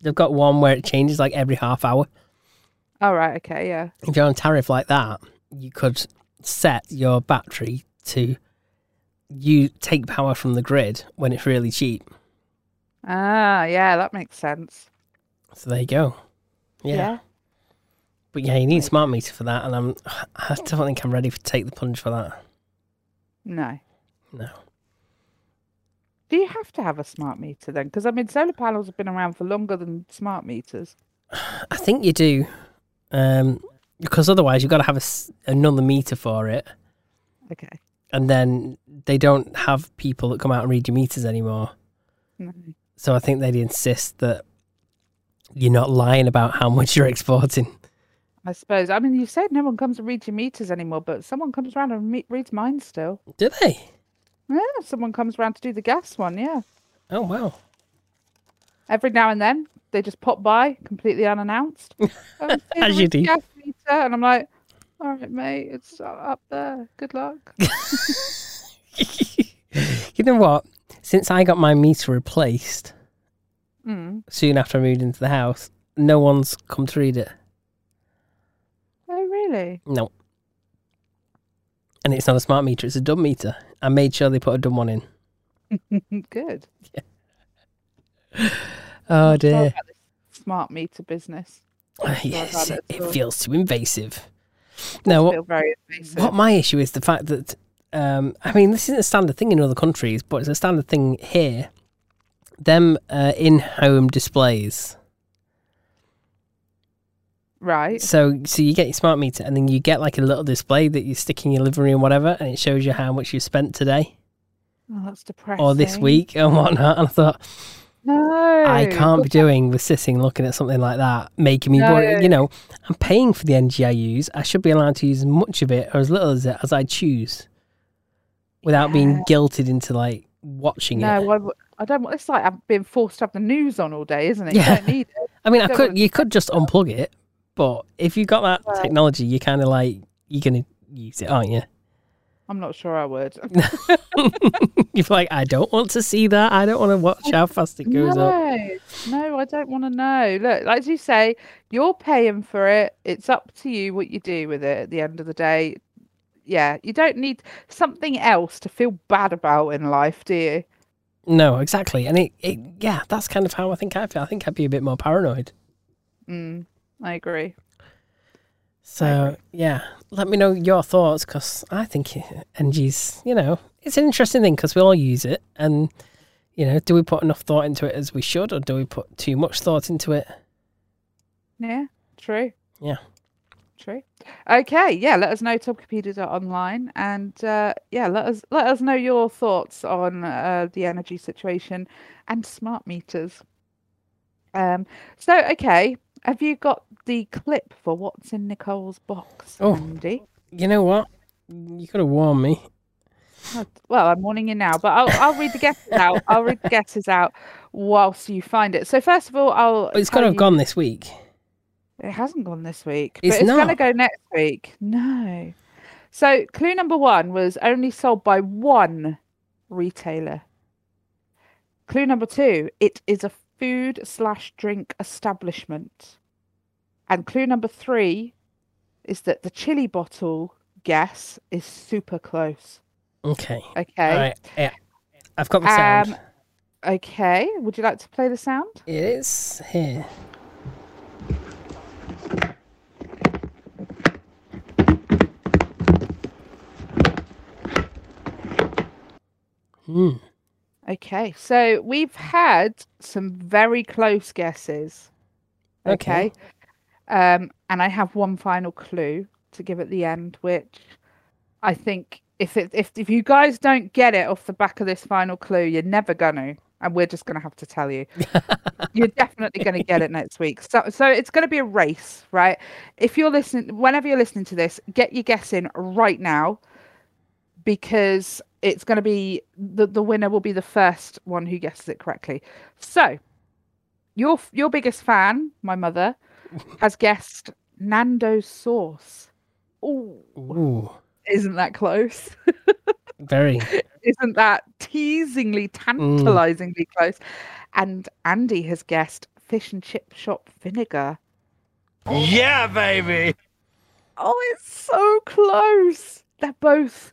Speaker 1: They've got one where it changes like every half hour.
Speaker 2: All right. Okay. Yeah.
Speaker 1: If you're on tariff like that, you could set your battery to you take power from the grid when it's really cheap.
Speaker 2: Ah, yeah. That makes sense.
Speaker 1: So there you go. Yeah. But yeah, you need a smart meter for that, and I'm I don't think I'm ready to take the plunge for that.
Speaker 2: No.
Speaker 1: No.
Speaker 2: Do you have to have a smart meter then? Because I mean, solar panels have been around for longer than smart meters.
Speaker 1: I think you do, um, because otherwise you've got to have a s another meter for it,
Speaker 2: Okay.
Speaker 1: and then they don't have people that come out and read your meters anymore.
Speaker 2: No.
Speaker 1: So I think they'd insist that you're not lying about how much you're exporting.
Speaker 2: I suppose. I mean, you said no one comes and reads your meters anymore, but someone comes around and me- reads mine still.
Speaker 1: Do they?
Speaker 2: Yeah, someone comes around to do the gas one. Yeah,
Speaker 1: Oh wow.
Speaker 2: every now and then they just pop by completely unannounced. Oh,
Speaker 1: As you do.
Speaker 2: Gas meter, and I'm like, all right, mate, it's up there. Good luck.
Speaker 1: you know what? Since I got my meter replaced
Speaker 2: Mm.
Speaker 1: soon after I moved into the house, no one's come to read it.
Speaker 2: Oh, really?
Speaker 1: No. And it's not a smart meter, it's a dumb meter. I made sure they put a dumb one in.
Speaker 2: Good.
Speaker 1: Oh dear.
Speaker 2: smart meter business.
Speaker 1: yes, it,
Speaker 2: it at
Speaker 1: it
Speaker 2: all.
Speaker 1: feels too invasive.
Speaker 2: I
Speaker 1: No, what,
Speaker 2: invasive.
Speaker 1: what my issue is the fact that, um, I mean, this isn't a standard thing in other countries, but it's a standard thing here. Them uh, in-home displays.
Speaker 2: Right.
Speaker 1: So, so you get your smart meter, and then you get like a little display that you stick in your living room, whatever, and it shows you how much you spent today
Speaker 2: Oh, that's depressing.
Speaker 1: or this week and whatnot. And I thought,
Speaker 2: No.
Speaker 1: I can't be doing with sitting looking at something like that, making me worry.
Speaker 2: No.
Speaker 1: You know, I'm paying for the energy I use. I should be allowed to use as much of it or as little as it as I choose, without being guilted into like watching it.
Speaker 2: No,
Speaker 1: it.
Speaker 2: I, w- I don't want. It's like I'm being forced to have the news on all day, isn't it?
Speaker 1: Yeah.
Speaker 2: You don't need it.
Speaker 1: I mean, I could,
Speaker 2: want-
Speaker 1: you could just unplug it, but if you've got that
Speaker 2: Well-
Speaker 1: technology, you're kind of like you're gonna use it, aren't you?
Speaker 2: I'm not sure I would.
Speaker 1: You're like, I don't want to see that. I don't want to watch how fast it goes up.
Speaker 2: no, no, I don't want to know. Look, like you say, you're paying for it. It's up to you what you do with it at the end of the day. Yeah, you don't need something else to feel bad about in life, do you?
Speaker 1: No, exactly. And it, it, yeah, that's kind of how I think I feel. I think I'd be a bit more paranoid.
Speaker 2: Mm, I agree.
Speaker 1: So yeah, let me know your thoughts because I think NG's, you know, it's an interesting thing because we all use it, and you know, do we put enough thought into it as we should, or do we put too much thought into it?
Speaker 2: Yeah, true.
Speaker 1: Yeah.
Speaker 2: True. Okay, yeah, let us know topicopedia.online and uh, yeah, let us let us know your thoughts on uh, the energy situation and smart meters. Um so okay, have you got the clip for what's in Nicole's box,
Speaker 1: Oh.
Speaker 2: Andy?
Speaker 1: You know what? You could have warned me.
Speaker 2: Well, I'm warning you now, but I'll I'll read the guesses out. I'll read the guesses out whilst you find it. So first of all, I'll
Speaker 1: It's got to have
Speaker 2: you-
Speaker 1: gone this week.
Speaker 2: It hasn't gone this week,
Speaker 1: It's
Speaker 2: but it's going to go next week. No. So clue number one was only sold by one retailer. Clue number two, it is a food slash drink establishment. And clue number three is that the chili bottle guess is super close.
Speaker 1: Okay.
Speaker 2: Okay.
Speaker 1: All right. Yeah. I've got the sound.
Speaker 2: Um, Okay. Would you like to play the sound?
Speaker 1: it is here. Hmm.
Speaker 2: Okay. So we've had some very close guesses.
Speaker 1: Okay.
Speaker 2: Okay. Um, and I have one final clue to give at the end, which I think if it if if you guys don't get it off the back of this final clue, you're never gonna, and we're just gonna have to tell you. you're definitely gonna get it next week. So so it's gonna be a race, right? If you're listening, whenever you're listening to this, get your guess in right now, because it's gonna be the the winner will be the first one who guesses it correctly. So your your biggest fan, my mother, has guessed Nando's sauce. Oh,
Speaker 1: Ooh.
Speaker 2: isn't that close?
Speaker 1: Very.
Speaker 2: Isn't that teasingly, mm. tantalizingly close? And Andy has guessed fish and chip shop vinegar.
Speaker 3: Yeah, baby.
Speaker 2: Oh, it's so close. They're both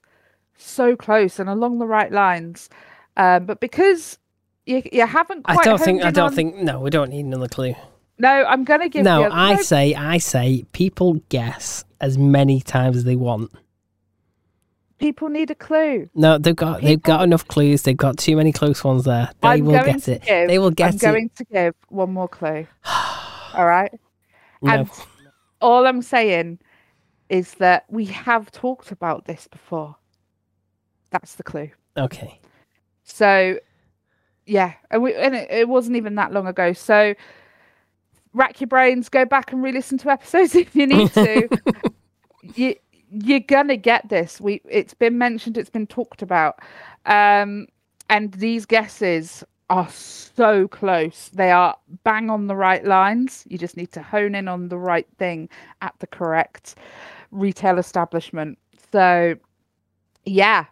Speaker 2: so close and along the right lines. Um, but because you, you haven't
Speaker 1: I don't think. I don't
Speaker 2: on-
Speaker 1: think. No, we don't need another clue.
Speaker 2: No, I'm gonna give
Speaker 1: No,
Speaker 2: you.
Speaker 1: I say. I say. People guess as many times as they want.
Speaker 2: people need a clue.
Speaker 1: No, they've got. They've got enough clues. They've got too many close ones there. They
Speaker 2: I'm
Speaker 1: will get it.
Speaker 2: give-
Speaker 1: they will get
Speaker 2: I'm
Speaker 1: it.
Speaker 2: going to give one more clue. All right.
Speaker 1: No.
Speaker 2: And all I'm saying is that we have talked about this before. That's the clue.
Speaker 1: Okay.
Speaker 2: So, yeah, and we and it, it wasn't even that long ago. So, rack your brains, go back and re-listen to episodes if you need to. you you're gonna get this. We it's been mentioned, it's been talked about. Um and these guesses are so close. They are bang on the right lines. You just need to hone in on the right thing at the correct retail establishment. So yeah,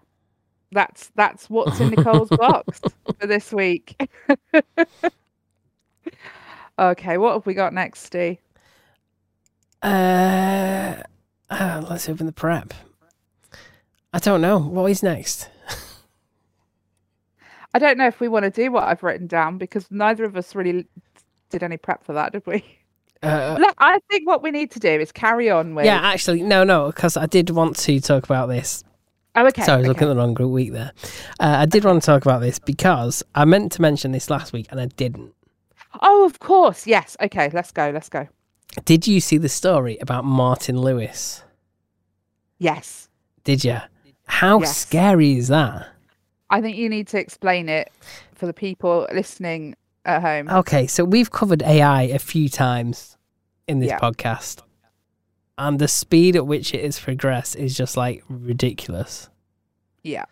Speaker 2: that's that's what's in Nicole's box for this week. okay, what have we got next, Steve?
Speaker 1: Uh, uh, let's open the prep. I don't know. What is next?
Speaker 2: I don't know if we want to do what I've written down because neither of us really did any prep for that, did we?
Speaker 1: Uh,
Speaker 2: Look, I think what we need to do is carry on with.
Speaker 1: yeah, actually, no, no, because I did want to talk about this.
Speaker 2: Oh, okay.
Speaker 1: Sorry, I was looking at the wrong group week there. Uh, I did want to talk about this because I meant to mention this last week and I didn't.
Speaker 2: Oh, of course. Yes. Okay. Let's go. Let's go.
Speaker 1: Did you see the story about Martin Lewis?
Speaker 2: Yes.
Speaker 1: Did you? How
Speaker 2: Yes.
Speaker 1: scary is that?
Speaker 2: I think you need to explain it for the people listening at home.
Speaker 1: Okay, so we've covered AI a few times in this
Speaker 2: Yeah.
Speaker 1: podcast, and the speed at which it has progressed is just like ridiculous.
Speaker 2: Yeah.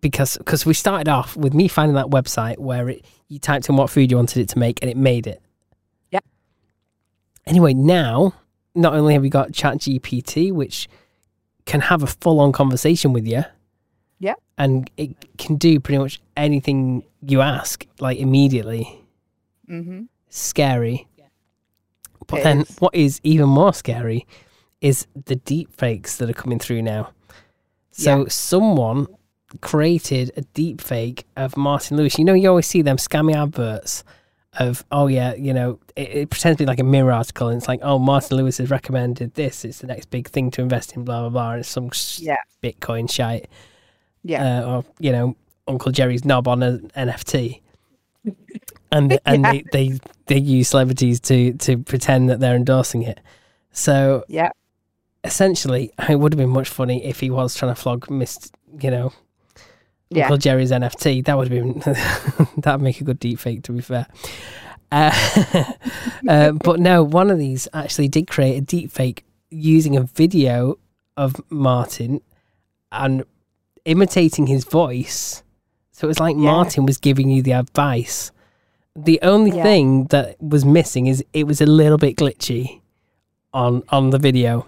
Speaker 1: Because because we started off with me finding that website where it you typed in what food you wanted it to make and it made it.
Speaker 2: Yeah.
Speaker 1: Anyway, now not only have we got ChatGPT, which can have a full on conversation with you.
Speaker 2: Yeah.
Speaker 1: And it can do pretty much anything you ask, like immediately.
Speaker 2: Mm-hmm.
Speaker 1: Scary. But
Speaker 2: It
Speaker 1: then
Speaker 2: is.
Speaker 1: what is even more scary is the deep fakes that are coming through now. So
Speaker 2: Yeah.
Speaker 1: someone created a deep fake of Martin Lewis. You know, you always see them scammy adverts of, oh yeah, you know, it, it pretends to be like a mirror article and it's like, oh, Martin Lewis has recommended this. It's the next big thing to invest in, blah, blah, blah. And it's some
Speaker 2: Yeah.
Speaker 1: Bitcoin shite.
Speaker 2: Yeah.
Speaker 1: Uh, or, you know, Uncle Jerry's knob on an NFT. And and
Speaker 2: Yeah.
Speaker 1: they, they they use celebrities to to pretend that they're endorsing it. So
Speaker 2: yeah.
Speaker 1: essentially, it would have been much funny if he was trying to flog Mr. You know,
Speaker 2: Yeah.
Speaker 1: Uncle Jerry's NFT. That would have been that'd make a good deep fake. To be fair, uh, uh, but no, one of these actually did create a deep fake using a video of Martin and imitating his voice. So it was like
Speaker 2: Yeah.
Speaker 1: Martin was giving you the advice. The only
Speaker 2: Yeah.
Speaker 1: thing that was missing is it was a little bit glitchy on on the video.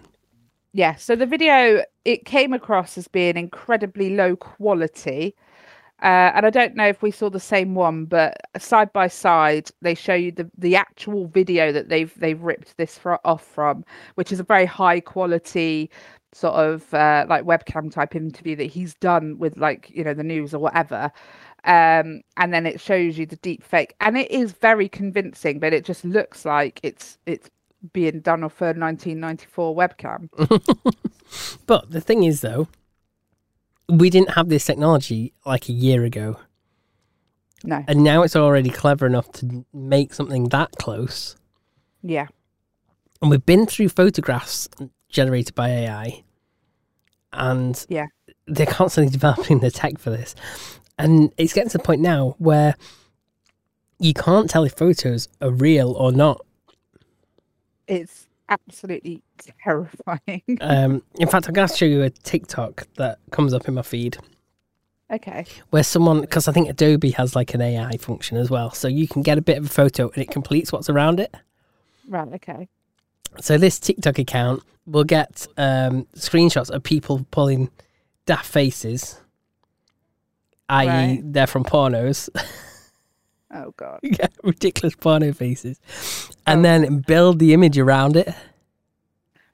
Speaker 2: Yeah, so the video it came across as being incredibly low quality, uh, and I don't know if we saw the same one, but side by side they show you the the actual video that they've they've ripped this fro- off from, which is a very high quality sort of uh, like webcam type interview that he's done with like you know the news or whatever. Um, and then it shows you the deep fake, and it is very convincing, but it just looks like it's it's being done off a 1994 webcam.
Speaker 1: But the thing is, though, we didn't have this technology like a year ago,
Speaker 2: No.
Speaker 1: and now it's already clever enough to make something that close.
Speaker 2: Yeah.
Speaker 1: And we've been through photographs generated by AI, and
Speaker 2: Yeah.
Speaker 1: they're constantly developing the tech for this. And it's getting to the point now where you can't tell if photos are real or not.
Speaker 2: It's absolutely terrifying.
Speaker 1: Um, in fact, I'm going to show you a TikTok that comes up in my feed.
Speaker 2: okay.
Speaker 1: where someone because I think Adobe has like an AI function as well, so you can get a bit of a photo and it completes what's around it.
Speaker 2: Right. Okay.
Speaker 1: So this TikTok account will get um, screenshots of people pulling daft faces, i.e.,
Speaker 2: Right.
Speaker 1: they're from pornos,
Speaker 2: Oh God.
Speaker 1: Yeah, ridiculous porno faces, and
Speaker 2: Oh.
Speaker 1: then build the image around it.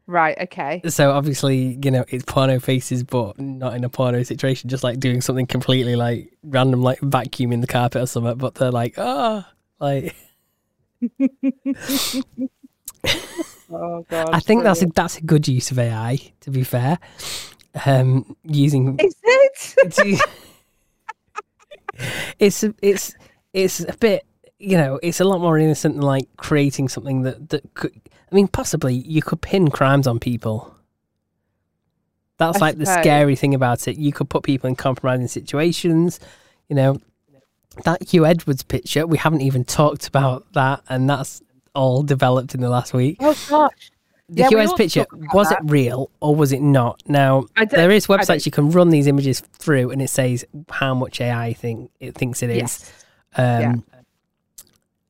Speaker 2: Right. Okay.
Speaker 1: So obviously, you know, it's porno faces, but not in a porno situation, just like doing something completely like random, like vacuuming the carpet or something. But they're like, oh, like.
Speaker 2: Oh God.
Speaker 1: I think that's a, that's a good use of AI. To be fair, um, using
Speaker 2: Is it?
Speaker 1: It's a- it's it's a bit you know it's a lot more innocent than like creating something that that could. I mean, possibly you could pin crimes on people. That's
Speaker 2: I
Speaker 1: like the scary thing about it. You could put people in compromising situations. You know, that Huw Edwards picture. We haven't even talked about that, and that's all developed in the last week.
Speaker 2: Oh gosh.
Speaker 1: The
Speaker 2: Yeah,
Speaker 1: QS picture was
Speaker 2: that.
Speaker 1: it real or was it not? Now there is websites you can run these images through, and it says how much AI think it thinks it is,
Speaker 2: Yes.
Speaker 1: um,
Speaker 2: Yeah.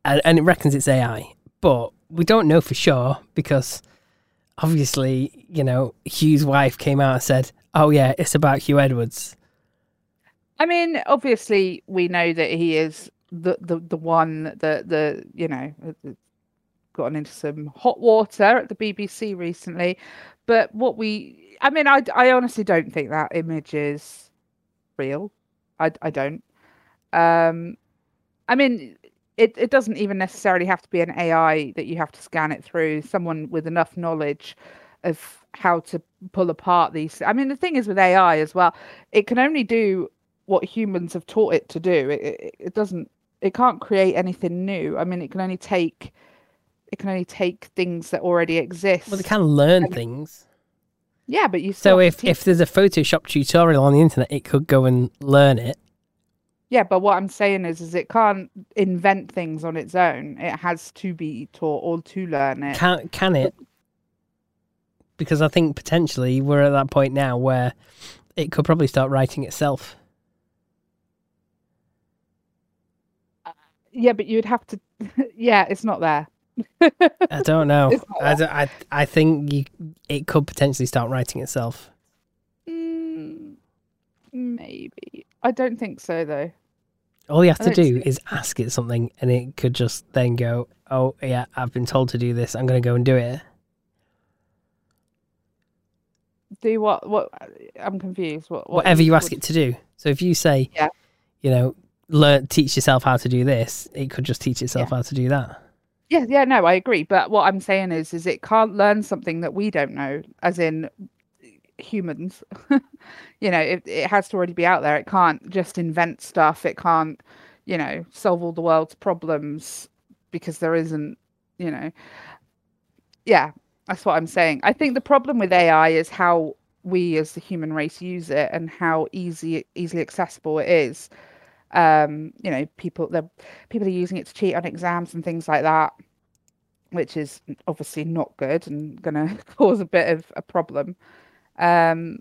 Speaker 1: and, and it reckons it's AI, but we don't know for sure because obviously, you know, Huw's wife came out and said, "Oh yeah, it's about Huw Edwards."
Speaker 2: I mean, obviously, we know that he is the the, the one that the you know gotten into some hot water at the BBC recently. But what we, I mean, I I honestly don't think that image is real. I I don't. Um, I mean, it it doesn't even necessarily have to be an AI that you have to scan it through. Someone with enough knowledge of how to pull apart these. I mean, the thing is with AI as well, it can only do what humans have taught it to do. It, it, it doesn't. It can't create anything new. I mean, it can only take. It can only take things that already exist.
Speaker 1: Well, they can learn things.
Speaker 2: Yeah, but you.
Speaker 1: So if if there's a Photoshop tutorial on the internet, it could go and learn it.
Speaker 2: Yeah, but what I'm saying is, is it can't invent things on its own. It has to be taught or to learn it.
Speaker 1: Can can it? Because I think potentially we're at that point now where it could probably start writing itself.
Speaker 2: Uh, yeah, but you'd have to. yeah, it's not there.
Speaker 1: I don't know. I, don't- I I think you it could potentially start writing itself.
Speaker 2: Mm, maybe. I don't think so, though.
Speaker 1: All you have to
Speaker 2: see-
Speaker 1: is ask it something, and it could just then go, "Oh yeah, I've been told to do this. I'm going to go and do it."
Speaker 2: Do what? What? I'm confused. What? what
Speaker 1: Whatever you ask it to do. So if you say,
Speaker 2: Yeah.
Speaker 1: you know, learn teach yourself how to do this, it could just teach itself how to do that.
Speaker 2: Yeah, yeah, no, I agree. But what I'm saying is, is it can't learn something that we don't know, as in humans. you know, it, it has to already be out there. It can't just invent stuff. It can't, you know, solve all the world's problems because there isn't, you know. Yeah, that's what I'm saying. I think the problem with AI is how we as the human race use it and how easy easily accessible it is. Um, you know, people the people are using it to cheat on exams and things like that, which is obviously not good and going to cause a bit of a problem. Um,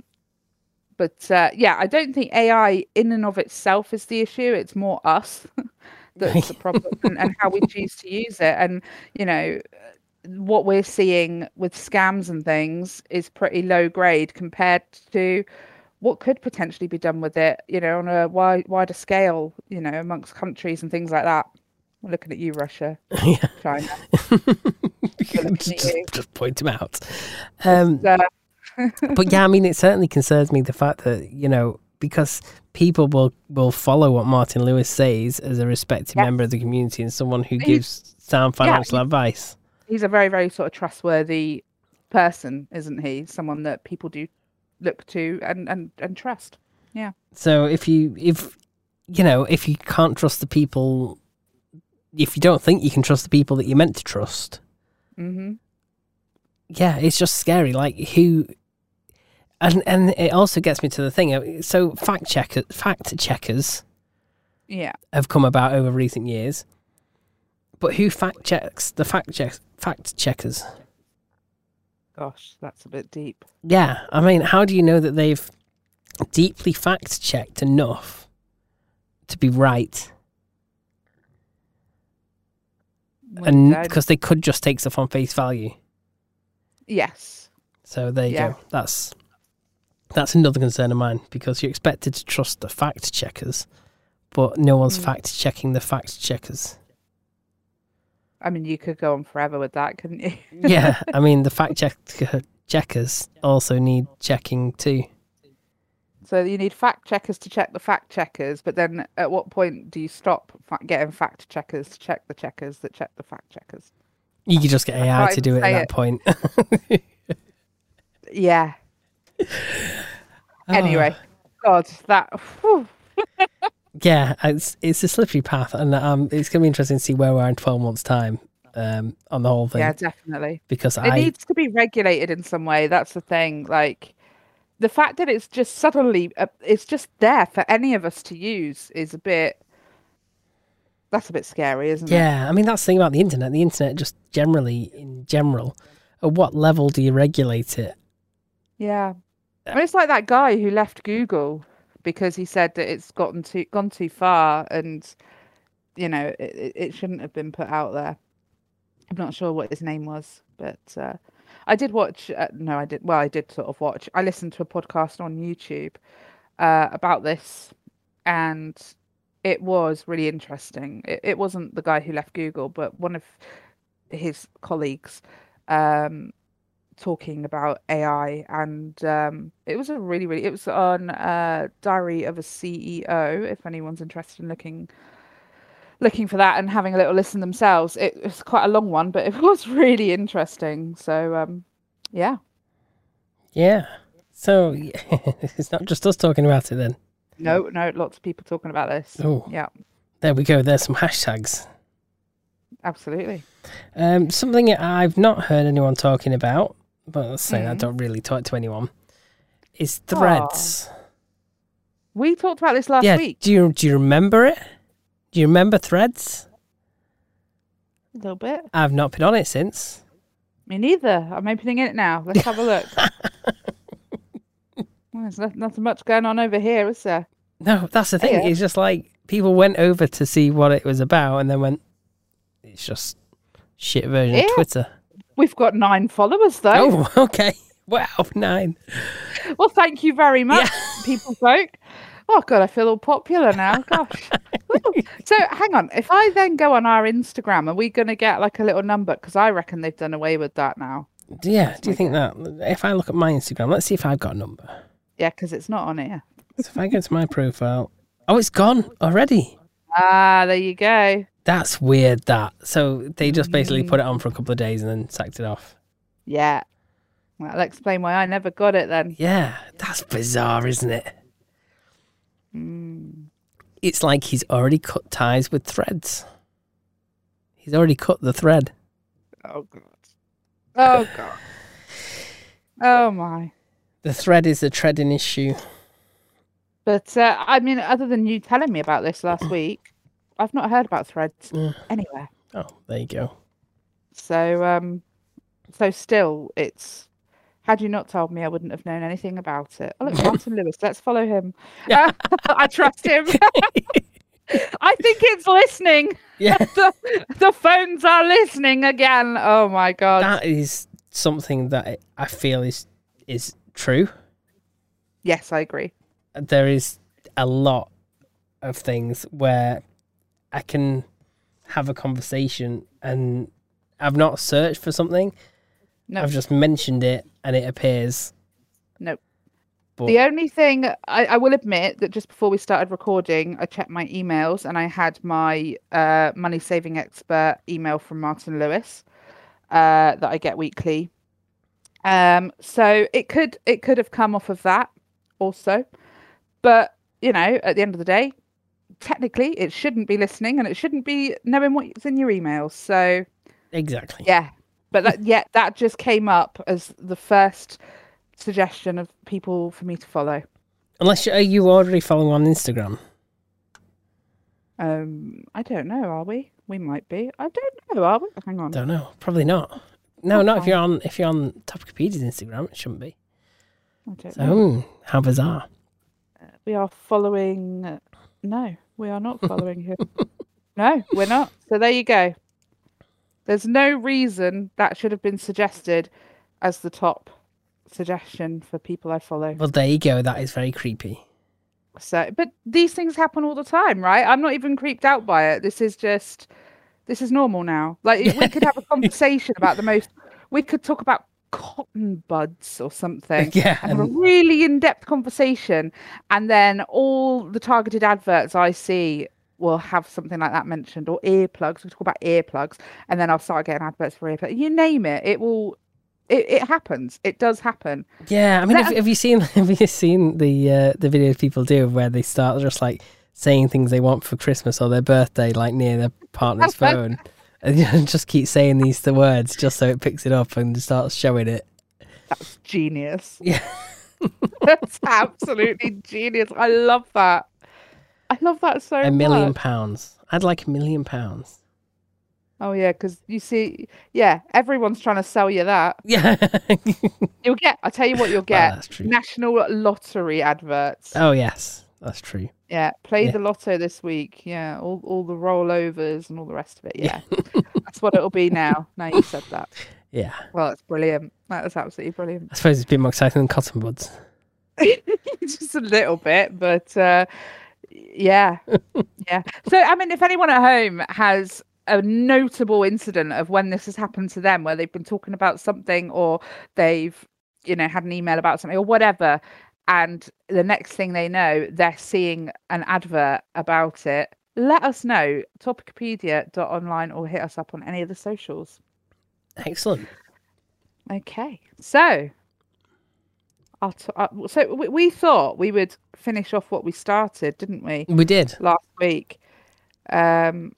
Speaker 2: but uh, yeah, I don't think AI in and of itself is the issue. It's more us that's the problem and, and how we choose to use it. And you know, what we're seeing with scams and things is pretty low grade compared to what could potentially be done with it, you know, on a wide, wider scale, you know, amongst countries and things like that. I'm looking at you, Russia,
Speaker 1: yeah.
Speaker 2: China.
Speaker 1: just, just, just point him out. Um,
Speaker 2: Uh,
Speaker 1: but yeah, I mean, it certainly concerns me the fact that you know because people will will follow what Martin Lewis says as a respected member of the community and someone who
Speaker 2: He's-
Speaker 1: gives sound financial
Speaker 2: he-
Speaker 1: advice.
Speaker 2: he's a very, very sort of trustworthy person, isn't he? Someone that people do look to and and and trust. Yeah.
Speaker 1: So if you if you know if you can't trust the people, if you don't think you can trust the people that you're meant to trust,
Speaker 2: mm-hmm.
Speaker 1: yeah, it's just scary. Like who, and and it also gets me to the thing. uh, So fact checker, fact checkers
Speaker 2: Yeah.
Speaker 1: have come about over recent years, but who fact checks the fact check fact checkers?
Speaker 2: Gosh, that's a bit deep.
Speaker 1: Yeah, I mean, how do you know that they've deeply fact checked enough to be right? And because they could just take stuff on face value.
Speaker 2: yes.
Speaker 1: So there you
Speaker 2: Yeah.
Speaker 1: go. That's that's another concern of mine because you're expected to trust the fact checkers, but no one's
Speaker 2: Mm.
Speaker 1: fact checking the fact checkers.
Speaker 2: I mean, you could go on forever with that, couldn't you?
Speaker 1: yeah, I mean the fact check checkers also need checking too.
Speaker 2: So you need fact checkers to check the fact checkers, but then at what point do you stop fa- getting fact checkers to check the checkers that check the fact checkers?
Speaker 1: You could just get AI to do it at that
Speaker 2: it.
Speaker 1: point.
Speaker 2: Yeah.
Speaker 1: Oh.
Speaker 2: Anyway, God, that.
Speaker 1: Yeah, it's it's a slippery path, and um, it's gonna be interesting to see where we are in twelve months' time um, on the whole thing.
Speaker 2: Yeah, definitely.
Speaker 1: because
Speaker 2: It
Speaker 1: I
Speaker 2: needs to be regulated in some way. That's the thing. Like the fact that it's just suddenly, uh, it's just there for any of us to use is a bit. That's a bit scary, isn't it?
Speaker 1: Yeah, I mean that's the thing about the internet. The internet just generally, in general, at what level do you regulate it?
Speaker 2: Yeah. I mean, it's like that guy who left Google because he said that it's gotten too gone too far, and you know it, it- shouldn't have been put out there. I'm not sure what his name was, but uh, I did watch. Uh, no, I did. Well, I did sort of watch. I listened to a podcast on YouTube uh, about this, and it was really interesting. It, it wasn't the guy who left Google, but one of his colleagues um, talking about AI, and um, it was a really, really. It was on uh, Diary of a CEO. If anyone's interested in looking looking for that and having a little listen themselves, it was quite a long one, but it was really interesting. So, um, yeah,
Speaker 1: Yeah. So it's not just us talking about it then.
Speaker 2: no, no, lots of people talking about this.
Speaker 1: Oh,
Speaker 2: Yeah,
Speaker 1: there we go. There's some hashtags.
Speaker 2: absolutely.
Speaker 1: Um, something I've not heard anyone talking about, but let's say I
Speaker 2: Mm.
Speaker 1: don't really talk to anyone, is threads.
Speaker 2: We talked about this last
Speaker 1: yeah.
Speaker 2: week
Speaker 1: Do you do you remember it? Do you remember threads?
Speaker 2: a little bit.
Speaker 1: I've not been on it since.
Speaker 2: Me neither. I'm opening it now. Let's have a look. Well, There's not, nothing much going on over here, is there?
Speaker 1: No, that's the thing.
Speaker 2: Yeah.
Speaker 1: It's just like people went over to see what it was about and then went, it's just shit version
Speaker 2: Yeah.
Speaker 1: of Twitter.
Speaker 2: We've got nine followers though.
Speaker 1: Oh, okay. Wow, nine.
Speaker 2: Well, thank you very much, people folk. Oh god, I feel all popular now. Gosh. So hang on. If I then go on our Instagram, are we going to get like a little number? Because I reckon they've done away with that now.
Speaker 1: Yeah, do you think that? If I look at my Instagram, let's see if I've got a number.
Speaker 2: Yeah, because it's not on here.
Speaker 1: So if I go to my profile, oh, it's gone already.
Speaker 2: Ah, there you go.
Speaker 1: That's weird. That so they just basically
Speaker 2: Mm.
Speaker 1: put it on for a couple of days and then sacked it off.
Speaker 2: Yeah. Well, That'll explain why I never got it then.
Speaker 1: Yeah, that's bizarre, isn't it?
Speaker 2: Mm.
Speaker 1: It's like he's already cut ties with threads. He's already cut the thread.
Speaker 2: Oh god. Oh god. Oh my.
Speaker 1: The thread is a treading issue.
Speaker 2: But uh, I mean, other than you telling me about this last week, I've not heard about threads anywhere.
Speaker 1: Oh, there you go.
Speaker 2: So, um, so still, it's. Had you not told me, I wouldn't have known anything about it. Oh, look, Martin Lewis. Let's follow him.
Speaker 1: Yeah.
Speaker 2: I trust him. I think it's listening.
Speaker 1: Yeah,
Speaker 2: The, the phones are listening again. Oh my god.
Speaker 1: that is something that I feel is is true.
Speaker 2: yes, I agree.
Speaker 1: There is a lot of things where I can have a conversation and I've not searched for something.
Speaker 2: No,
Speaker 1: I've just mentioned it and it appears.
Speaker 2: no.
Speaker 1: But
Speaker 2: The only thing I, I will admit that just before we started recording, I checked my emails and I had my uh, money saving expert email from Martin Lewis uh, that I get weekly. Um, so it could it could have come off of that also, but you know, at the end of the day, technically it shouldn't be listening and it shouldn't be knowing what's in your emails. So
Speaker 1: exactly.
Speaker 2: yeah, but that yeah, that just came up as the first suggestion of people for me to follow.
Speaker 1: Unless you, are you already following on Instagram?
Speaker 2: Um, I don't know. Are we? We might be. I don't know. Are we? Hang on.
Speaker 1: Don't know. Probably not. No, not if you're on if you're on Topicopedia's Instagram. It shouldn't be.
Speaker 2: I don't
Speaker 1: So,
Speaker 2: know.
Speaker 1: hmm, how bizarre.
Speaker 2: We are following. No, we are not following him. no, we're not. So there you go. There's no reason that should have been suggested as the top suggestion for people I follow.
Speaker 1: Well, there you go. That is very creepy.
Speaker 2: So, but these things happen all the time, right? I'm not even creeped out by it. This is just, this is normal now. Like we could have a conversation about the most. We could talk about cotton buds or something.
Speaker 1: yeah,
Speaker 2: and have a really in-depth conversation, and then all the targeted adverts I see will have something like that mentioned, or earplugs. We talk about earplugs, and then I'll start getting adverts for earplugs. You name it, it will. It, it happens. It does happen.
Speaker 1: yeah. I mean, have, have you seen have you seen the uh, the videos people do where they start just like saying things they want for Christmas or their birthday, like near their partner's phone, and just keep saying these the words just so it picks it up and starts showing it.
Speaker 2: That's genius.
Speaker 1: Yeah.
Speaker 2: That's absolutely genius. I love that. I love that so
Speaker 1: A million
Speaker 2: much.
Speaker 1: pounds. I'd like a million pounds.
Speaker 2: Oh yeah, because you see, yeah, everyone's trying to sell you that.
Speaker 1: Yeah.
Speaker 2: You'll get. I tell you what, you'll
Speaker 1: Well,
Speaker 2: get
Speaker 1: that's true.
Speaker 2: national lottery adverts.
Speaker 1: Oh yes, that's true.
Speaker 2: Yeah, play
Speaker 1: Yeah.
Speaker 2: the lotto this week. Yeah, all all the rollovers and all the rest of it. Yeah, that's what it'll be now. Now you said that.
Speaker 1: Yeah.
Speaker 2: Well, that's brilliant. That is absolutely brilliant.
Speaker 1: I suppose it's a bit more exciting than cotton buds.
Speaker 2: Just a little bit, but uh, yeah, yeah. So, I mean, if anyone at home has a notable incident of when this has happened to them, where they've been talking about something or they've, you know, had an email about something or whatever, and the next thing they know, they're seeing an advert about it. Let us know. Topicopedia.online or hit us up on any of the socials.
Speaker 1: Excellent.
Speaker 2: Okay, so I'll t- uh, so we, we thought we would finish off what we started, didn't we,
Speaker 1: We did.
Speaker 2: last week? Um,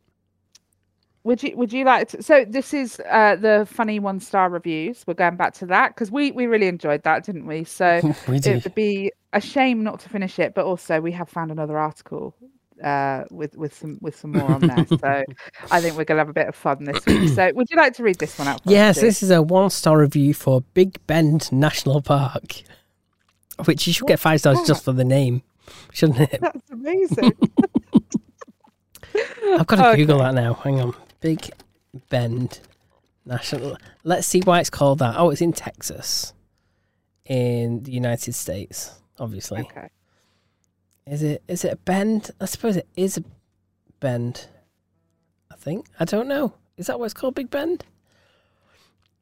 Speaker 2: would you would you like to? So this is uh, the funny one star reviews. We're going back to that because we we really enjoyed that, didn't we? So
Speaker 1: we
Speaker 2: it
Speaker 1: did.
Speaker 2: would be a shame not to finish it, but also we have found another article uh with with some with some more on there so i think we're gonna have a bit of fun this week so would you like to read this one out for us,
Speaker 1: Yes,
Speaker 2: Stu?
Speaker 1: this is a one star review for Big Bend National Park, which you should get five stars just for the name, shouldn't it?
Speaker 2: That's amazing.
Speaker 1: I've got to Google that now. Hang on. Big Bend National. Let's see why it's called that. Oh, it's in Texas, in the United States, obviously.
Speaker 2: okay.
Speaker 1: Is it is it a bend? I suppose it is a bend. I think. I don't know. Is that what it's called, Big Bend?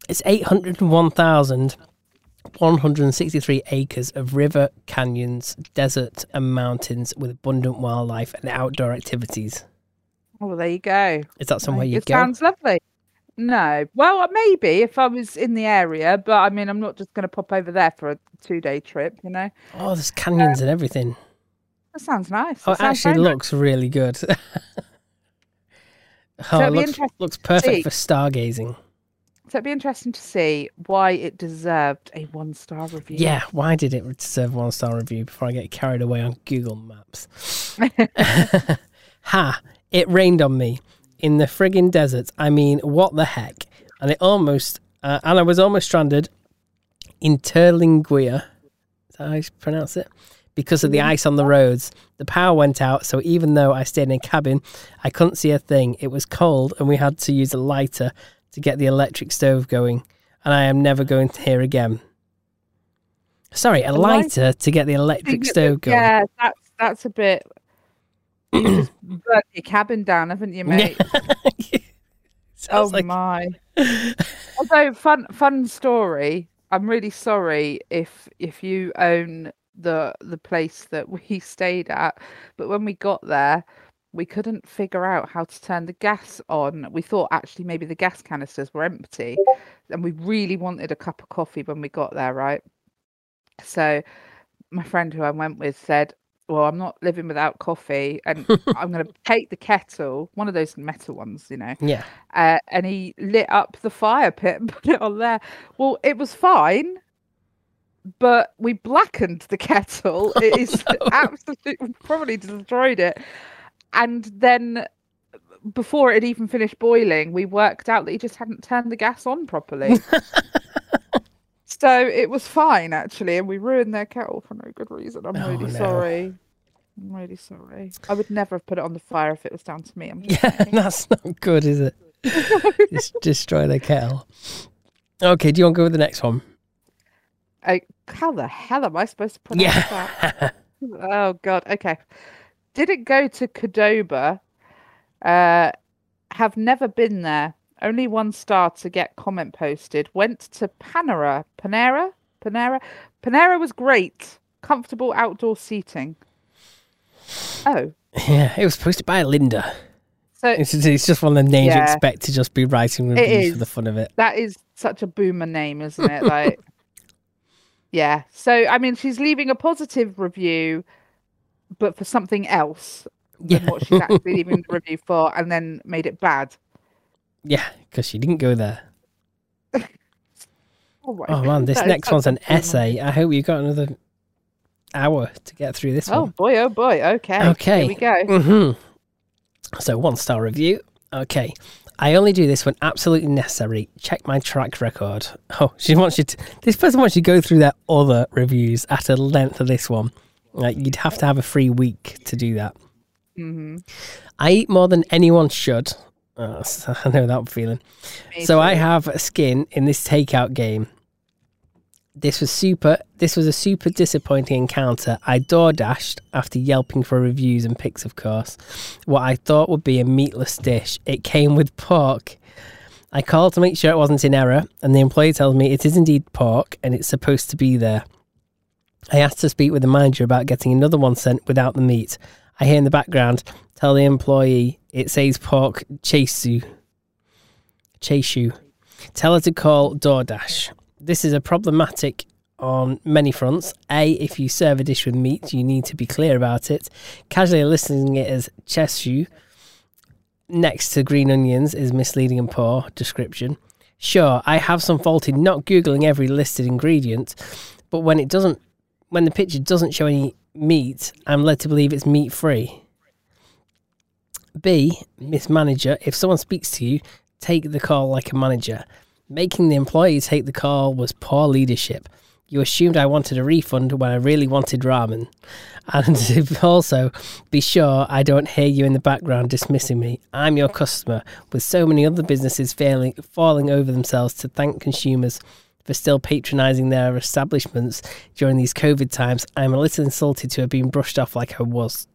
Speaker 1: It's 801,163 acres of river, canyons, desert, and mountains with abundant wildlife and outdoor activities.
Speaker 2: Oh, well, there you go.
Speaker 1: Is that somewhere you go?
Speaker 2: It sounds lovely. No, well, uh, maybe if I was in the area, but I mean, I'm not just going to pop over there for a two-day trip. You know,
Speaker 1: Oh, there's canyons and everything.
Speaker 2: that sounds nice.
Speaker 1: Oh,
Speaker 2: That sounds
Speaker 1: actually
Speaker 2: very nice.
Speaker 1: looks really good. oh, it looks, looks perfect
Speaker 2: see.
Speaker 1: for stargazing.
Speaker 2: So it'd be interesting to see why it deserved a one-star review.
Speaker 1: Yeah, why did it deserve one star review before I get carried away on Google Maps? ha! It rained on me in the friggin' desert. I mean, what the heck? And it almost, uh, and I was almost stranded in Terlinguia. Is that how you pronounce it? Because of the ice on the roads. The power went out, so even though I stayed in a cabin, I couldn't see a thing. It was cold, and we had to use a lighter to get the electric stove going. And I am never going to here again. Sorry, a
Speaker 2: A
Speaker 1: lighter to get the electric stove going.
Speaker 2: Yeah, that's that's a bit. Burnt your cabin down, haven't you, mate? Oh
Speaker 1: like
Speaker 2: my! Although fun, fun story. I'm really sorry if if you own the the place that we stayed at, but when we got there, we couldn't figure out how to turn the gas on. We thought actually maybe the gas canisters were empty, and we really wanted a cup of coffee when we got there, right? So my friend who I went with said, "Well, I'm not living without coffee, and I'm going to take the kettle, one of those metal ones, you know."
Speaker 1: yeah.
Speaker 2: uh, and he lit up the fire pit and put it on there. Well, it was fine, but we blackened the kettle. It is absolutely probably destroyed it. And then before it had even finished boiling, we worked out that he just hadn't turned the gas on properly. So it was fine actually, and we ruined their kettle for no good reason. I'm
Speaker 1: Oh,
Speaker 2: really
Speaker 1: no.
Speaker 2: sorry. I'm really sorry. I would never have put it on the fire if it was down to me. I'm
Speaker 1: Yeah,
Speaker 2: saying.
Speaker 1: that's not good, is it? Just destroy the kettle. Okay, do you want to go with the next one?
Speaker 2: I, how the hell am I supposed to pronounce that? Oh God. Okay. Didn't go to Cordoba. Uh, have never been there. Only one star to get comment posted. Went to Panera. Panera. Panera. Panera was great. Comfortable outdoor seating. Oh,
Speaker 1: yeah, it was posted by Linda.
Speaker 2: so
Speaker 1: It's, it's just one of the names you expect to just be writing reviews for the fun of it.
Speaker 2: that is such a boomer name, isn't it? Like, yeah. So I mean, she's leaving a positive review, but for something else than
Speaker 1: Yeah.
Speaker 2: what she's actually leaving the review for, and then made it bad.
Speaker 1: Yeah, because she didn't go there.
Speaker 2: Oh,
Speaker 1: Oh man, this next one's an essay. I hope you got another hour to get through this
Speaker 2: Oh
Speaker 1: one.
Speaker 2: boy, oh boy. Okay.
Speaker 1: Okay.
Speaker 2: Here we go.
Speaker 1: hmm So one star review. Okay. I only do this when absolutely necessary. Check my track record. Oh, she wants you to. This person wants you to go through their other reviews at a length of this one. Like you'd have to have a free week to do that.
Speaker 2: hmm
Speaker 1: I eat more than anyone should. Oh, I know that feeling. So I have a skin in this takeout game. This was super. This was a super disappointing encounter. I door dashed after yelping for reviews and pics, of course. What I thought would be a meatless dish. It came with pork. I called to make sure it wasn't in error, and the employee tells me it is indeed pork and it's supposed to be there. I asked to speak with the manager about getting another one sent without the meat. I hear in the background tell the employee it says pork chashu. Chashu. Tell her to call DoorDash. This is a problematic on many fronts. A, if you serve a dish with meat, you need to be clear about it. Casually listing it as chashu next to green onions is misleading and poor description. Sure, I have some fault in not googling every listed ingredient, but when it doesn't, when the picture doesn't show any meat, I'm led to believe it's meat free. B, Miss Manager, if someone speaks to you, take the call like a manager. Making the employee take the call was poor leadership. You assumed I wanted a refund when I really wanted ramen. And also, be sure I don't hear you in the background dismissing me. I'm your customer, with so many other businesses failing, falling over themselves to thank consumers for still patronising their establishments during these COVID times. I'm a little insulted to have been brushed off like I was.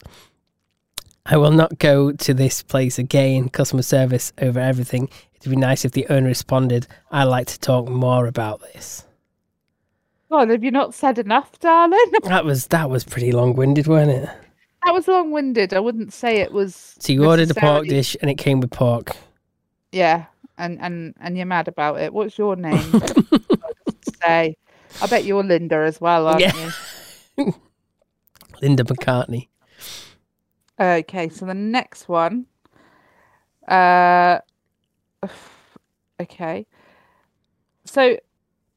Speaker 1: I will not go to this place again. Customer service over everything. It'd be nice if the owner responded. I'd like to talk more about this.
Speaker 2: God, have you not said enough, darling?
Speaker 1: That was that was pretty long winded, wasn't it?
Speaker 2: that was long winded. I wouldn't say it was.
Speaker 1: So you ordered a pork dish and it came with pork.
Speaker 2: Yeah, and and and you're mad about it. What's your name? I'll say, I bet you're Linda as well, aren't
Speaker 1: Yeah.
Speaker 2: you?
Speaker 1: Linda McCartney.
Speaker 2: Okay, so the next one. Uh, okay. So